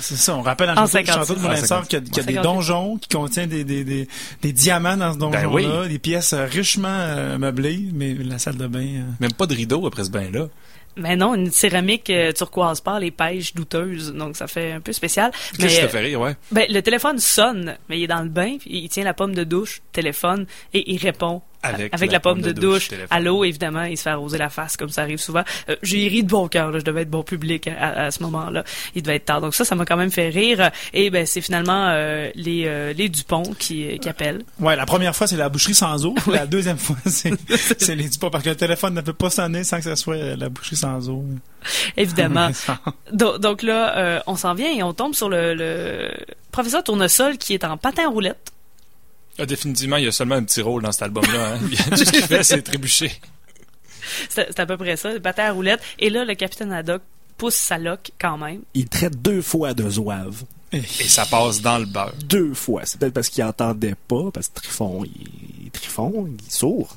C'est ça, on rappelle en En château, le 56. château de En Moulinsart qu'il y a, qu'il y a des 58. donjons qui contiennent des, des, des, des diamants dans ce donjon-là, Ben oui. des pièces richement euh, meublées, mais la salle de bain... euh, Même pas de rideau après ce bain-là. Mais non, une céramique euh, turquoise pâle et pêche douteuse, donc ça fait un peu spécial. Mais euh, fait rire, ouais? ben, le téléphone sonne, mais il est dans le bain, puis il tient la pomme de douche, téléphone, et il répond Avec avec la la, pomme, pomme de, de douche, à l'eau, évidemment, il se fait arroser la face, comme ça arrive souvent. Euh, J'ai ri de bon cœur, là, je devais être bon public à, à- à ce moment-là. Il devait être tard. Donc ça, ça m'a quand même fait rire. Et ben, c'est finalement euh, les, euh, les Dupont qui, qui appellent. Ouais, la première fois, c'est la boucherie sans eau. La deuxième fois, c'est c'est les pas parce que le téléphone ne peut pas sonner sans que ce soit euh, la boucherie sans eau. Évidemment. donc, donc là, euh, on s'en vient et on tombe sur le, le professeur Tournesol qui est en patin roulette. Ah, définitivement, il y a seulement un petit rôle dans cet album-là. Hein. Tout ce qu'il fait, c'est trébucher. C'est à peu près ça, patin à roulette. Et là, le capitaine Haddock pousse sa loque quand même. Il traite deux fois de zouave. Et ça passe dans le beurre. Deux fois. C'est peut-être parce qu'il entendait pas, parce que Trifon, il, Trifon, il est sourd.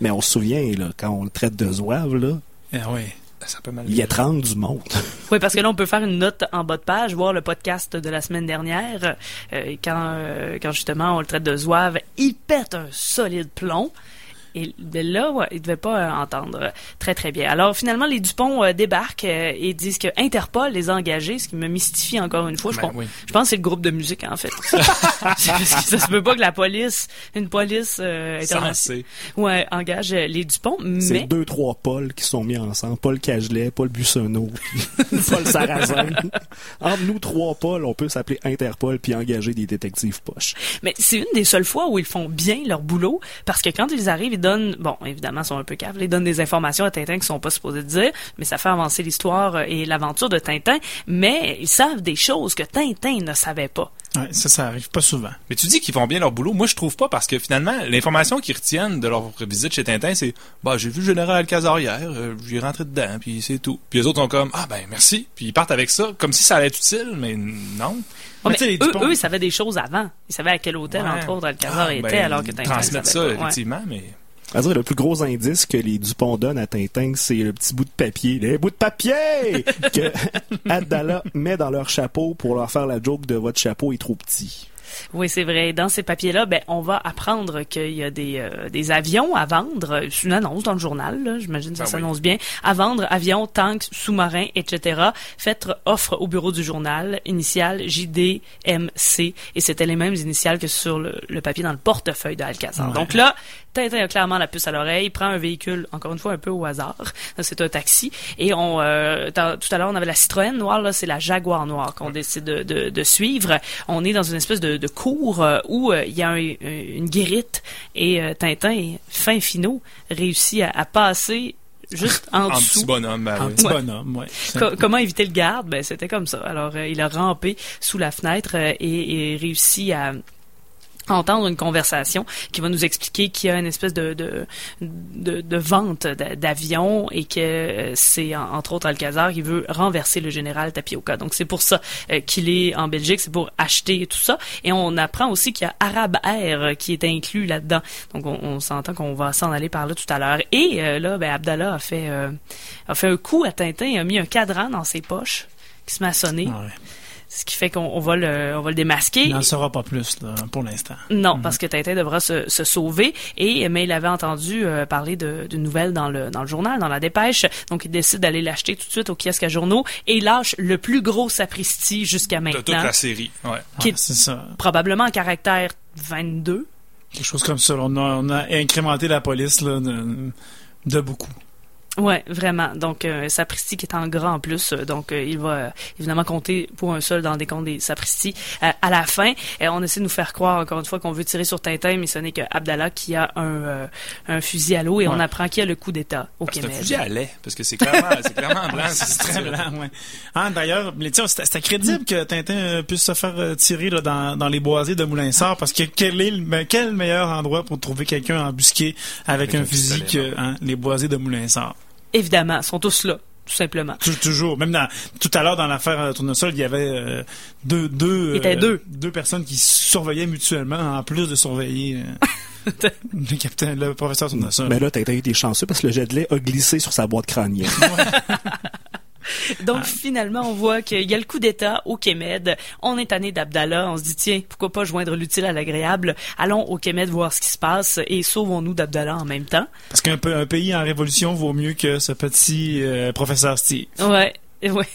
Mais on se souvient, là, quand on le traite de zouave, là, Ah ouais. Ça peut mal il étrangle du monde. Oui, parce que là, on peut faire une note en bas de page, voir le podcast de la semaine dernière, euh, quand, euh, quand justement on le traite de zouave, il pète un solide plomb. Et ben là, ouais, il devait pas euh, entendre très très bien. Alors finalement, les Dupont euh, débarquent euh, et disent que Interpol les a engagés, ce qui me mystifie encore une fois. Je, Ben pense- oui. je pense que c'est le groupe de musique en fait. Parce que ça se peut pas que la police, une police euh, internationale, ouais, engage euh, les Dupont, C'est mais deux, trois Paul qui sont mis ensemble. Paul Cagelet, Paul Bussonneau, puis Paul Sarrazin. Entre nous trois Paul, on peut s'appeler Interpol puis engager des détectives poches. Mais c'est une des seules fois où ils font bien leur boulot, parce que quand ils arrivent, ils bon, évidemment, ils sont un peu caves, ils donnent des informations à Tintin qui sont pas supposés dire, mais ça fait avancer l'histoire euh, et l'aventure de Tintin, mais ils savent des choses que Tintin ne savait pas. Ouais, ça, ça arrive pas souvent. Mais tu dis qu'ils font bien leur boulot. Moi, je trouve pas parce que finalement, l'information qu'ils retiennent de leur visite chez Tintin, c'est bah j'ai vu le général Alcazar hier, euh, j'y rentré dedans, puis c'est tout. Puis les autres sont comme ah ben merci, puis ils partent avec ça comme si ça allait être utile, mais non. Ouais, Mais mais eux, Dupont- eux, ils savaient des choses avant. Ils savaient à quel hôtel, Ouais. entre autres, Alcazar Ah, était, ben, alors que Tintin transmettre ça pas. Ouais. effectivement, mais À dire, le plus gros indice que les Dupont donnent à Tintin, c'est le petit bout de papier. Les bouts de papier que Abdallah met dans leur chapeau pour leur faire la joke de votre chapeau est trop petit. Oui, c'est vrai. Dans ces papiers-là, ben, on va apprendre qu'il y a des, euh, des avions à vendre. C'est une annonce dans le journal, là. j'imagine que ça Ah oui. s'annonce bien. À vendre, avions, tanks, sous-marins, etc. Faites offre au bureau du journal, initiale JDMC. Et c'était les mêmes initiales que sur le, le papier dans le portefeuille de Alcazar. Ouais. Donc là, Tintin a clairement la puce à l'oreille, prend un véhicule, encore une fois un peu au hasard. C'est un taxi. Et on, euh, tout à l'heure, on avait la Citroën noire, là, c'est la Jaguar noire qu'on décide de, de, de suivre. On est dans une espèce de, de cour euh, où euh, il y a un- une guérite et euh, Tintin, fin finaux, réussit à, à passer juste en En dessous. petit bonhomme, ben oui. petit Ouais. bonhomme, ouais. Co- comment éviter le garde? Ben c'était comme ça. Alors euh, il a rampé sous la fenêtre euh, et, et réussi à entendre une conversation qui va nous expliquer qu'il y a une espèce de de, de, vente d'a- d'avions et que euh, c'est en- entre autres Alcazar qui veut renverser le général Tapioca. Donc c'est pour ça euh, qu'il est en Belgique, c'est pour acheter tout ça. Et on apprend aussi qu'il y a Arab Air euh, qui est inclus là-dedans. Donc on, s'entend qu'on va s'en aller par là tout à l'heure. Et là, ben, Abdallah a fait a fait un coup à Tintin, a mis un cadran dans ses poches qui se sonner, Ouais. Ce qui fait qu'on on va le on va le démasquer. Il n'en saura pas plus là, pour l'instant. Non, parce que Tintin devra se, se sauver. Et mais il avait entendu euh, parler de, de nouvelles dans le dans le journal, dans la dépêche. Donc il décide d'aller l'acheter tout de suite au kiosque à journaux et il lâche le plus gros sapristi jusqu'à De toute maintenant, la série. Ouais. Qui Ouais, est- c'est ça. probablement en caractère 22. Quelque chose comme ça. On a, on a incrémenté la police là, de, de beaucoup. Ouais, vraiment. Donc euh, sapristi qui est en gras en plus, euh, donc euh, il va euh, évidemment compter pour un seul dans des comptes des sapristi. Euh, à la fin, on essaie de nous faire croire encore une fois qu'on veut tirer sur Tintin, mais ce n'est que Abdallah qui a un euh, un fusil à l'eau et on apprend qu'il y a le coup d'État au Ah, C'est un Québec. fusil à lait, parce que c'est clairement, c'est clairement blanc. C'est très blanc, ouais. Ah, d'ailleurs, mais tiens, c'était c'était crédible que Tintin euh, puisse se faire euh, tirer là, dans, dans les boisés de Moulinsart, parce que quel est le, quel meilleur endroit pour trouver quelqu'un embusqué avec, Avec un, un fusil que hein, les boisés de Moulinsart? Évidemment, ils sont tous là, tout simplement. Tou- Toujours. Même dans, tout à l'heure dans l'affaire euh, Tournesol, il y avait euh, deux, deux, Il était deux. deux personnes qui surveillaient mutuellement en plus de surveiller euh, le capitaine, le professeur Tournesol. Mais là, t'as été chanceux parce que le jet de lait a glissé sur sa boîte crânienne. Donc finalement, on voit qu'il y a le coup d'État au Quémed. On est tanné d'Abdallah. On se dit tiens, pourquoi pas joindre l'utile à l'agréable? Allons au Quémed voir ce qui se passe et sauvons-nous d'Abdallah en même temps. Parce qu'un un pays en révolution vaut mieux que ce petit euh, professeur Steve. Ouais. Ouais.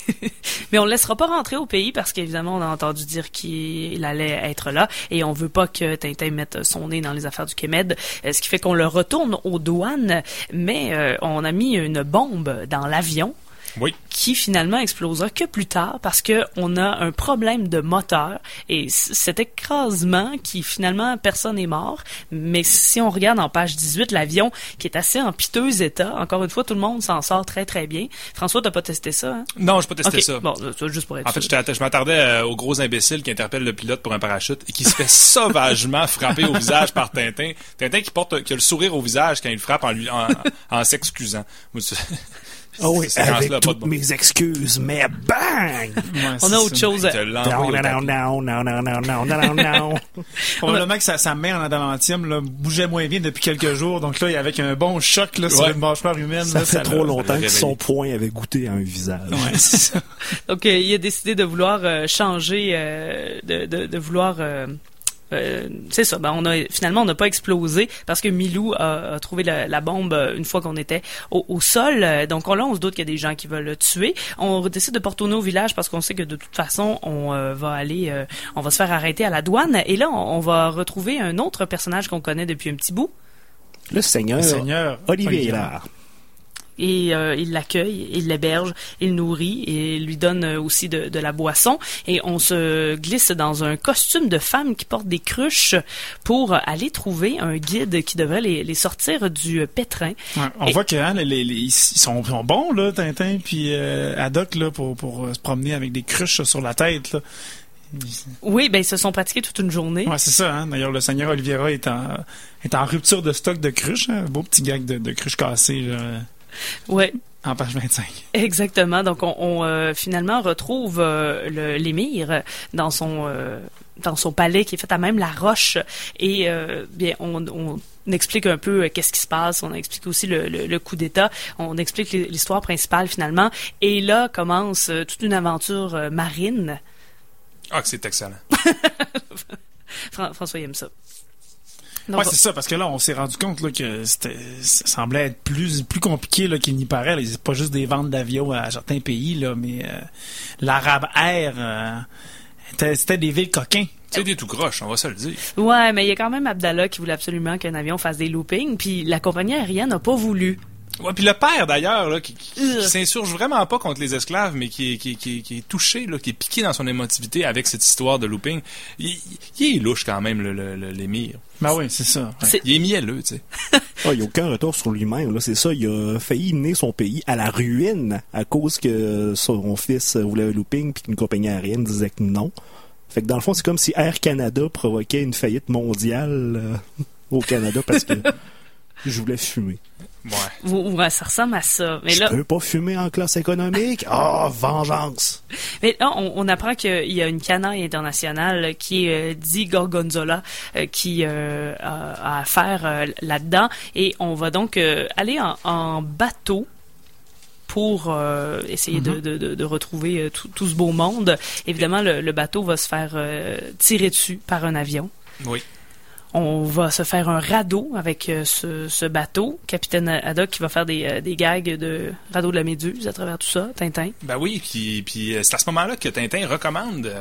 Mais on le laissera pas rentrer au pays parce qu'évidemment, on a entendu dire qu'il allait être là et on veut pas que Tintin mette son nez dans les affaires du Quémed, euh, ce qui fait qu'on le retourne aux douanes, mais euh, on a mis une bombe dans l'avion Oui. qui finalement explosera que plus tard parce que on a un problème de moteur et cet écrasement qui finalement personne n'est mort mais si on regarde en page 18 l'avion qui est assez en piteux état encore une fois tout le monde s'en sort très très bien François t'as pas testé ça hein? Non, je pas testé ça. bon ça, juste pour être En fait, sûr. je m'attardais euh, au gros imbécile qui interpelle le pilote pour un parachute et qui se fait sauvagement frapper au visage par Tintin. Tintin qui porte, qui a le sourire au visage quand il frappe en lui, en, en s'excusant. Ah oui, avec toutes bon- mes excuses, mais bang! Ouais, on a autre ça. chose Down, au down, tapis. down, down, down, down, down, down, down. Probablement que sa, sa main en adamantium là, bougeait moins bien depuis quelques jours. Donc là, il y avait un bon choc là, sur Ouais. une mâchoire humaine. Ça là, fait trop longtemps que son poing avait goûté à un visage. Ouais, c'est ça. donc euh, il a décidé de vouloir euh, changer euh, de, de, de vouloir euh, c'est ça. Ben, on a finalement on n'a pas explosé parce que Milou a, a trouvé la, la bombe euh, une fois qu'on était au, au sol. Euh, Donc on, là, on se doute qu'il y a des gens qui veulent le tuer. On décide de pas retourner au village parce qu'on sait que de toute façon on euh, va aller, euh, on va se faire arrêter à la douane. Et là, on, on va retrouver un autre personnage qu'on connaît depuis un petit bout. Le Seigneur, Seigneur Olivier Hélard. Et euh, il l'accueille, il l'héberge, il nourrit et lui donne euh, aussi de, de la boisson. Et on se glisse dans un costume de femme qui porte des cruches pour aller trouver un guide qui devrait les, les sortir du pétrin. Ouais, on Et- voit que hein, les, les- les- ils sont, sont bons là, Tintin puis euh, Haddock là pour pour euh, se promener avec des cruches sur la tête. Là. Oui, ben ils se sont pratiqués toute une journée. Ouais, c'est ça. Hein? D'ailleurs, le Seigneur Oliveira est en est en rupture de stock de cruches. Hein? Beau petit gag de, de cruches cassées là, Ouais, en page 25. exactement. Donc on, on, euh, finalement retrouve euh, l'émir dans son euh, dans son palais qui est fait à même la roche et bien on, on explique un peu euh, qu'est-ce qui se passe, on explique aussi le, le- le coup d'État, on explique l'histoire principale finalement et là commence euh, toute une aventure euh, marine Ah, c'est excellent. Fran- François il aime ça. Ouais, Donc, c'est ça, parce que là, on s'est rendu compte là, que c'était, ça semblait être plus, plus compliqué là, qu'il n'y paraît. là. C'est pas juste des ventes d'avions à certains pays, là, mais euh, l'Arabe Air, euh, était- c'était des villes coquins. C'est des tout croches, on va se le dire. ouais, mais il y a quand même Abdallah qui voulait absolument qu'un avion fasse des loopings, puis la compagnie aérienne n'a pas voulu. Ouais, puis le père d'ailleurs, là, qui, qui, s'insurge vraiment pas contre les esclaves, mais qui est, qui, est- qui, est- qui est touché, là, qui est piqué dans son émotivité avec cette histoire de looping. Il, il est louche quand même, l'émir. Ben oui, c'est ça. ouais. C'est- Il est mielleux, tu sais. Ah, il n'y a aucun retour sur lui-même. là. C'est ça, il a failli mener son pays à la ruine à cause que son fils voulait un looping puis qu'une compagnie aérienne disait que non. Fait que dans le fond, c'est comme si Air Canada provoquait une faillite mondiale euh, au Canada parce que je voulais fumer. Ouais. Ouais, ça ressemble à ça. Mais je là, peux pas fumer en classe économique? Ah, vengeance! Mais là, on, on apprend qu'il y a une canaille internationale qui est euh, dit Gorgonzola euh, qui euh, a, a affaire euh, là-dedans et on va donc euh, aller en, en bateau pour euh, essayer de, de, de, de retrouver tout, tout ce beau monde. Évidemment, le, le bateau va se faire euh, tirer dessus par un avion. Oui. On va se faire un radeau avec euh, ce, ce bateau. Capitaine Haddock qui va faire des, euh, des gags de radeau de la Méduse à travers tout ça. Tintin. Ben oui, puis, puis euh, c'est à ce moment-là que Tintin recommande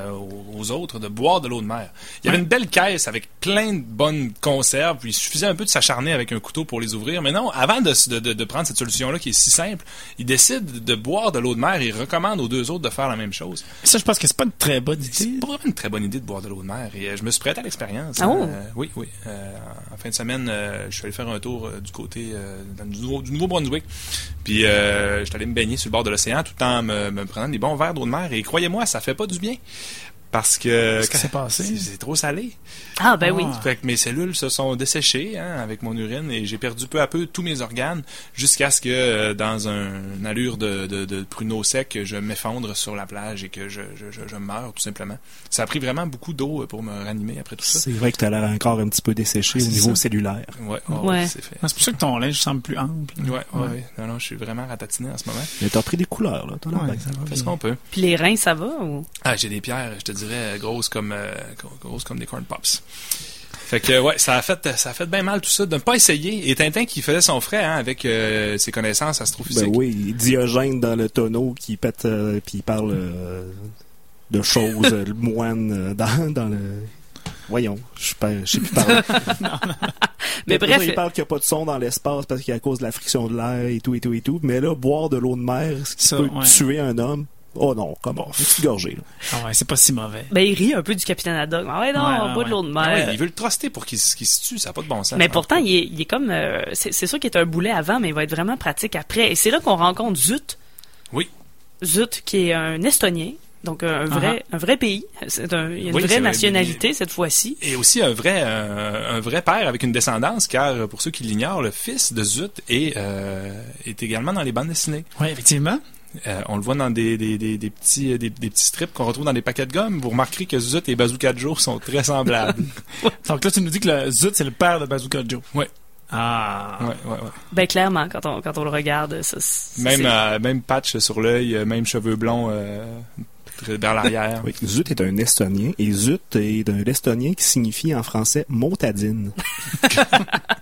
aux, autres de boire de l'eau de mer. Il y avait une belle caisse avec plein de bonnes conserves, puis il suffisait un peu de s'acharner avec un couteau pour les ouvrir. Mais non, avant de, de, de- de prendre cette solution-là qui est si simple, il décide de boire de l'eau de mer et il recommande aux deux autres de faire la même chose. Ça, je pense que c'est pas une très bonne C'est idée. pas vraiment une très bonne idée de boire de l'eau de mer. Et je me suis prêté à l'expérience. Ah oh. Euh, oui, oui. Euh, en fin de semaine, euh, je suis allé faire un tour euh, du côté du, Nouveau, du Nouveau-Brunswick. Puis je suis allé me baigner sur le bord de l'océan tout en me, me prenant des bons verres d'eau de mer. Et croyez-moi, ça fait pas du bien. Parce que Qu'est-ce qui s'est passé? c'est trop salé. Ah ben oui. Ah. Fait que mes cellules se sont desséchées hein, avec mon urine et j'ai perdu peu à peu tous mes organes jusqu'à ce que, euh, dans un, une allure de, de, de pruneau sec, je m'effondre sur la plage et que je, je, je, je meure tout simplement. Ça a pris vraiment beaucoup d'eau euh, pour me ranimer après tout ça. C'est vrai que t'as l'air encore un petit peu desséché au C'est niveau ça. cellulaire. Ouais, ouais, Ouais. c'est fait. Ah, C'est pour ça que ton linge semble plus ample. Ouais, ouais, ouais. Non, non, je suis vraiment ratatiné en ce moment. Mais t'as pris des couleurs, là. T'as l'air Ouais, bien. ça va Fais ce bien. qu'on peut. Puis les reins, ça va ou? Ah, j'ai des pierres, je te dirais, grosses comme, euh, grosses comme des corn pops. Fait que ouais, ça a fait ça a fait bien mal tout ça de ne pas essayer. Et Tintin qui faisait son frais hein, avec euh, ses connaissances astrophysiques. Ben oui, Diogène dans le tonneau qui pète euh, puis il parle euh, de choses, euh, le moine euh, dans, dans le. Voyons, je je sais plus parler. Mais Après bref, ça, il parle qu'il n'y a pas de son dans l'espace parce qu'il y a à cause de la friction de l'air et tout et tout et tout. Mais là, boire de l'eau de mer, ce qui Ça, peut ouais. tuer un homme. Oh non, comment? Une petite gorgée, là. Ah ouais, c'est pas si mauvais. ben il rit un peu du capitaine Haddock. Ah ouais non, Ouais, ouais, de l'eau de Ah mer. il veut le truster pour qu'il se tue, ça n'a pas de bon sens. mais hein. pourtant, il est, il est comme, euh, c'est sûr qu'il est un boulet avant, mais il va être vraiment pratique après. Et c'est là qu'on rencontre Zut. Oui. Zut, qui est un Estonien, donc un vrai, un vrai pays. C'est un, il y a une Oui, vraie vrai, nationalité cette fois-ci. Et aussi un vrai, euh, un vrai père avec une descendance, car pour ceux qui l'ignorent, le fils de Zut est, euh, est également dans les bandes dessinées. Oui, effectivement. Euh, on le voit dans des, des, des, des petits, euh, des, des petits strips qu'on retrouve dans des paquets de gomme. Vous remarquerez que Zut et Bazooka Joe sont très semblables. Donc là, tu nous dis que le Zut, c'est le père de Bazooka Joe. Ouais. Ah. ouais, ouais, ouais. Ben clairement, quand on, quand on le regarde, ça, c'est- Même, euh, même patch sur l'œil, même cheveux blonds euh, vers l'arrière. Oui, Zut est un estonien et Zut est un estonien qui signifie en français montadine.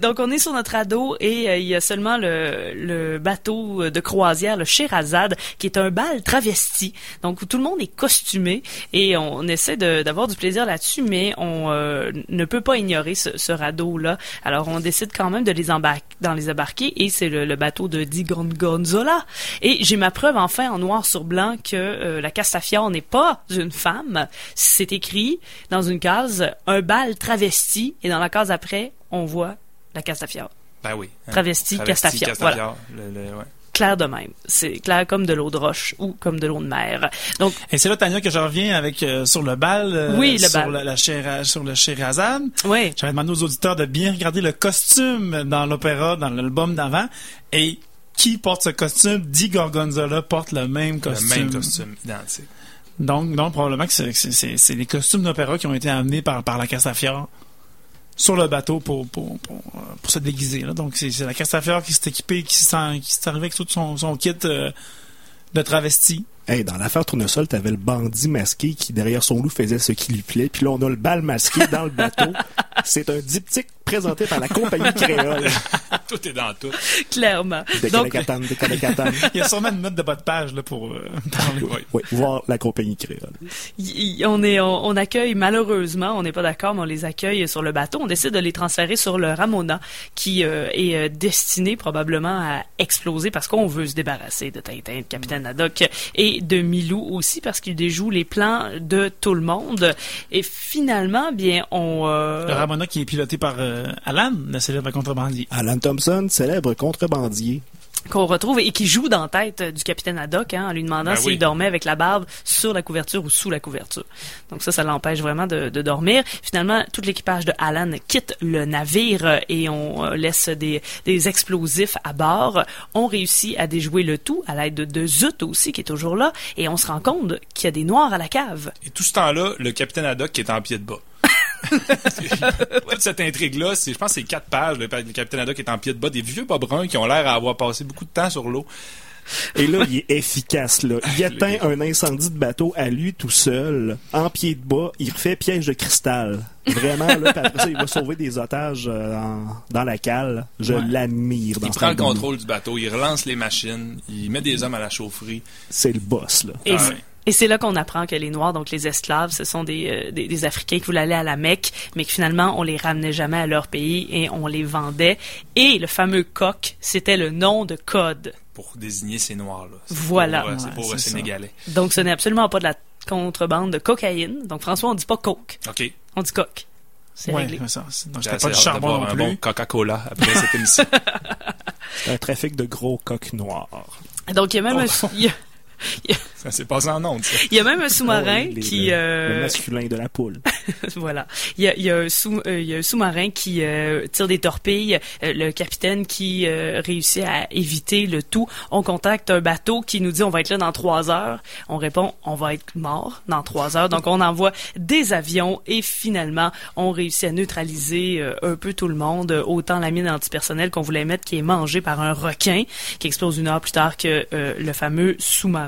Donc, on est sur notre radeau et euh, il y a seulement le, le bateau de croisière, le Sherazade, qui est un bal travesti. Donc, où tout le monde est costumé et on, essaie d'avoir du plaisir là-dessus, mais on euh, ne peut pas ignorer ce, ce radeau-là. Alors, on décide quand même de les embarquer, dans les embarquer et c'est le, le bateau de Di Gon- Gonzola. Et j'ai ma preuve enfin en noir sur blanc que euh, la Castafiore n'est pas une femme. C'est écrit dans une case un bal travesti et dans la case après, on voit la Castafiore. Ben oui. hein. Travesti, Castafiore, Castafiore, le- le- ouais. Clair de même. C'est clair comme de l'eau de roche ou comme de l'eau de mer. Donc, Et c'est là, Tania, que je reviens avec euh, sur le bal. euh, Oui, le sur bal. La, sur le Sherazade. oui. J'avais demandé aux auditeurs de bien regarder le costume dans l'opéra, dans l'album d'avant. Et qui porte ce costume? Di Gorgonzola porte le même costume. Le même costume, identique. Donc, donc probablement que c'est- c'est c'est- c'est les costumes d'opéra qui ont été amenés par, par la Castafiore sur le bateau pour, pour, pour, euh, pour se déguiser. Là. Donc, c'est la Castafiore qui s'est équipée, qui s'est qui s'est arrivée avec tout son, son kit euh, de travesti. Hey, dans l'affaire Tournesol, t'avais le bandit masqué qui, derrière son loup, faisait ce qui lui plaît. Puis là, on a le bal masqué dans le bateau. C'est un diptyque présenté par la compagnie créole. tout est dans tout. Clairement. De Donc, de. Il y a sûrement une note de bas de page là, pour euh, parler. Oui. Oui, voir la compagnie créole. y- y- on est, on, on accueille malheureusement, on n'est pas d'accord, mais on les accueille sur le bateau. On décide de les transférer sur le Ramona, qui euh, est euh, destiné probablement à exploser parce qu'on veut se débarrasser de Tintin, de Capitaine Haddock et de Milou aussi parce qu'il déjoue les plans de tout le monde. Et finalement, bien, on euh, Le Ramona qui est piloté par euh, Alan, le célèbre contrebandier. Alan Thompson, célèbre contrebandier. qu'on retrouve et qui joue dans la tête euh, du capitaine Haddock hein, en lui demandant Ben s'il oui. dormait avec la barbe sur la couverture ou sous la couverture. Donc ça, ça l'empêche vraiment de, de dormir. Finalement, tout l'équipage de Alan quitte le navire euh, et on euh, laisse des, des explosifs à bord. On réussit à déjouer le tout à l'aide de, de Zut aussi qui est toujours là et on se rend compte qu'il y a des noirs à la cave. Et tout ce temps-là, le capitaine Haddock qui est en pied de bas. Toute cette intrigue-là, c'est, je pense que c'est quatre pages. Le, le capitaine Haddock est en pied de bas. Des vieux bas bruns qui ont l'air à avoir passé beaucoup de temps sur l'eau. Et là, il est efficace, là. Il éteint un incendie de bateau à lui tout seul, en pied de bas. Il refait piège de cristal. Vraiment, là, après ça, il va sauver des otages euh, en- dans la cale. Je Ouais. l'admire Il prend le contrôle du bateau, il relance les machines, il met des hommes à la chaufferie. C'est le boss, là. Et, Ah ouais. Et c'est là qu'on apprend que les Noirs, donc les esclaves, ce sont des, euh, des, des Africains qui voulaient aller à la Mecque, mais que finalement, on les ramenait jamais à leur pays et on les vendait. Et le fameux coq, c'était le nom de code. pour désigner ces noirs-là. C'est Voilà. Pour, euh, c'est Ouais, pour euh, ça. Sénégalais. Donc, ce n'est absolument pas de la contrebande de cocaïne. Donc, François, on dit pas coke, OK. on dit coq. C'est Ouais, réglé. ça. C'est- Donc, pas hâte charbon non un plus. bon Coca-Cola après cette émission. C'est un trafic de gros coqs noirs. Donc, il y a même, Oh. un, ça s'est passé en ondes, ça. il y a même un sous-marin Oh, qui... le, euh, le masculin de la poule. voilà. Il y a, il y a un sous, euh, il y a un sous-marin qui euh, tire des torpilles. Euh, le capitaine qui euh, réussit à éviter le tout. On contacte un bateau qui nous dit on va être là dans trois heures. On répond on va être mort dans trois heures. Donc on envoie des avions et finalement on réussit à neutraliser euh, un peu tout le monde. Autant la mine antipersonnelle qu'on voulait mettre qui est mangée par un requin qui explose une heure plus tard que euh, le fameux sous-marin.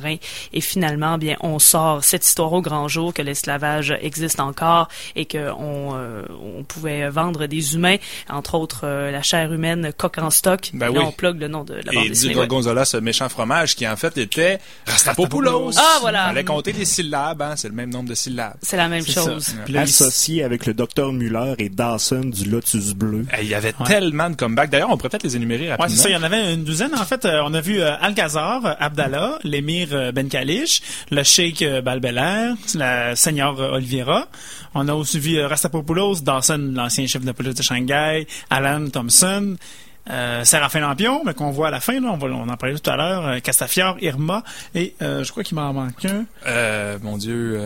Et finalement, bien, on sort cette histoire au grand jour que l'esclavage existe encore et que on, euh, on pouvait vendre des humains, entre autres euh, la chair humaine coq en stock. Ben Là, oui. on plug le nom de la bande Et dit dessinée. ouais. Gorgonzola, ce méchant fromage qui en fait était Rastapopoulos. Ah, voilà. Fallait compter des syllabes, hein. C'est le même nombre de syllabes. C'est la même chose. ça. Puis là, Associé avec le docteur Muller et Dawson du Lotus Bleu. Eh, Il y avait tellement de comebacks. D'ailleurs, on pourrait peut-être les énumérer Ouais, rapidement. c'est ça. Il y en avait une douzaine. En fait, euh, on a vu euh, Alcazar, Abdallah, l'émir euh, Ben Kalish, le cheikh euh, Balbelair, la seigneur euh, Oliveira. On a aussi vu Rastapopoulos, Dawson, l'ancien chef de police de Shanghai, Alan Thompson, euh, Séraphin Lampion, mais qu'on voit à la fin, on, va, en parlait tout à l'heure, Castafiore, Irma, et je crois qu'il m'en manque un. Mon Dieu.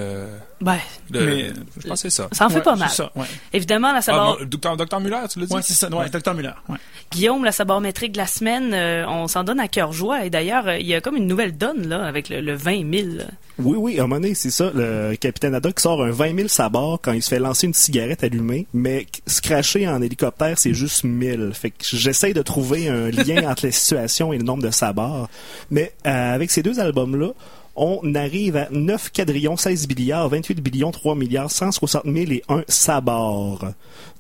Ben, Mais- je pense que c'est ça. ça en fait Ouais, pas mal. C'est ça, ouais. Évidemment, la Ah, sabord, mon- docteur, docteur Muller, tu l'as dit? Ouais, c'est ça. Ouais, Dr. Muller. Ouais. Guillaume, la sabormétrique de la semaine, euh, on s'en donne à cœur joie. Et d'ailleurs, euh, il y a comme une nouvelle donne là avec le, le 20 000. là. Oui, oui, à un moment donné, c'est ça. Le capitaine Haddock sort un 20 000 sabords quand il se fait lancer une cigarette allumée, mais se cracher en hélicoptère, c'est juste 1000. Fait que j'essaye de trouver un lien entre les situations et le nombre de sabords. Mais euh, avec ces deux albums-là, on arrive à 9 quadrillons, 16 milliards, 28 billions, 3 milliards, 160 000 et 1 sabord.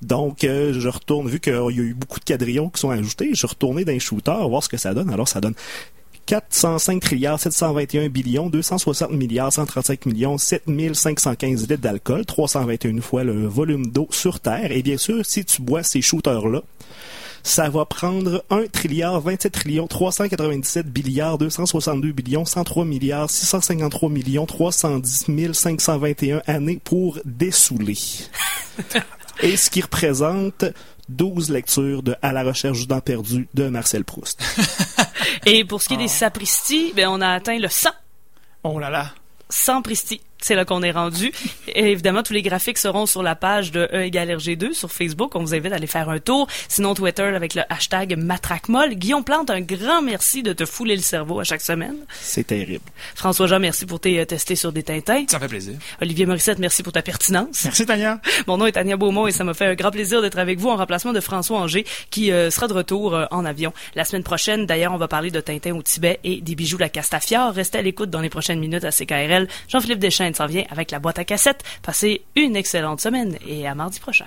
Donc, euh, je retourne, vu qu'il y a eu beaucoup de quadrillons qui sont ajoutés, je retourné dans les shooters, voir ce que ça donne. Alors, ça donne 405 trilliards 721 billions 260 milliards 135 millions 7515 litres d'alcool 321 fois le volume d'eau sur Terre et bien sûr si tu bois ces shooters là ça va prendre 1 trilliard 27 trillions 397 billiards 262 billions 103 milliards 653 millions 310 521 années pour dessouler et ce qui représente 12 lectures de À la recherche du temps perdu de Marcel Proust. Et pour ce qui est des sapristis, ben, on a atteint le 100. Oh là là. 100 pristis. C'est là qu'on est rendu. Et évidemment, tous les graphiques seront sur la page de E égale RG2 sur Facebook. On vous invite à aller faire un tour. Sinon, Twitter avec le hashtag MatraqueMolle. Guillaume Plante, un grand merci de te fouler le cerveau à chaque semaine. C'est terrible. François Jean, merci pour tes euh, testés sur des Tintins. Ça fait plaisir. Olivier Morissette, merci pour ta pertinence. Merci, Tania. Mon nom est Tania Beaumont et ça m'a fait un grand plaisir d'être avec vous en remplacement de François Anger qui euh, sera de retour euh, en avion la semaine prochaine. D'ailleurs, on va parler de Tintin au Tibet et des bijoux la Castafiore. Restez à l'écoute dans les prochaines minutes à CKRL. Jean-Philippe Deschênes s'en vient avec la boîte à cassettes. Passez une excellente semaine et à mardi prochain.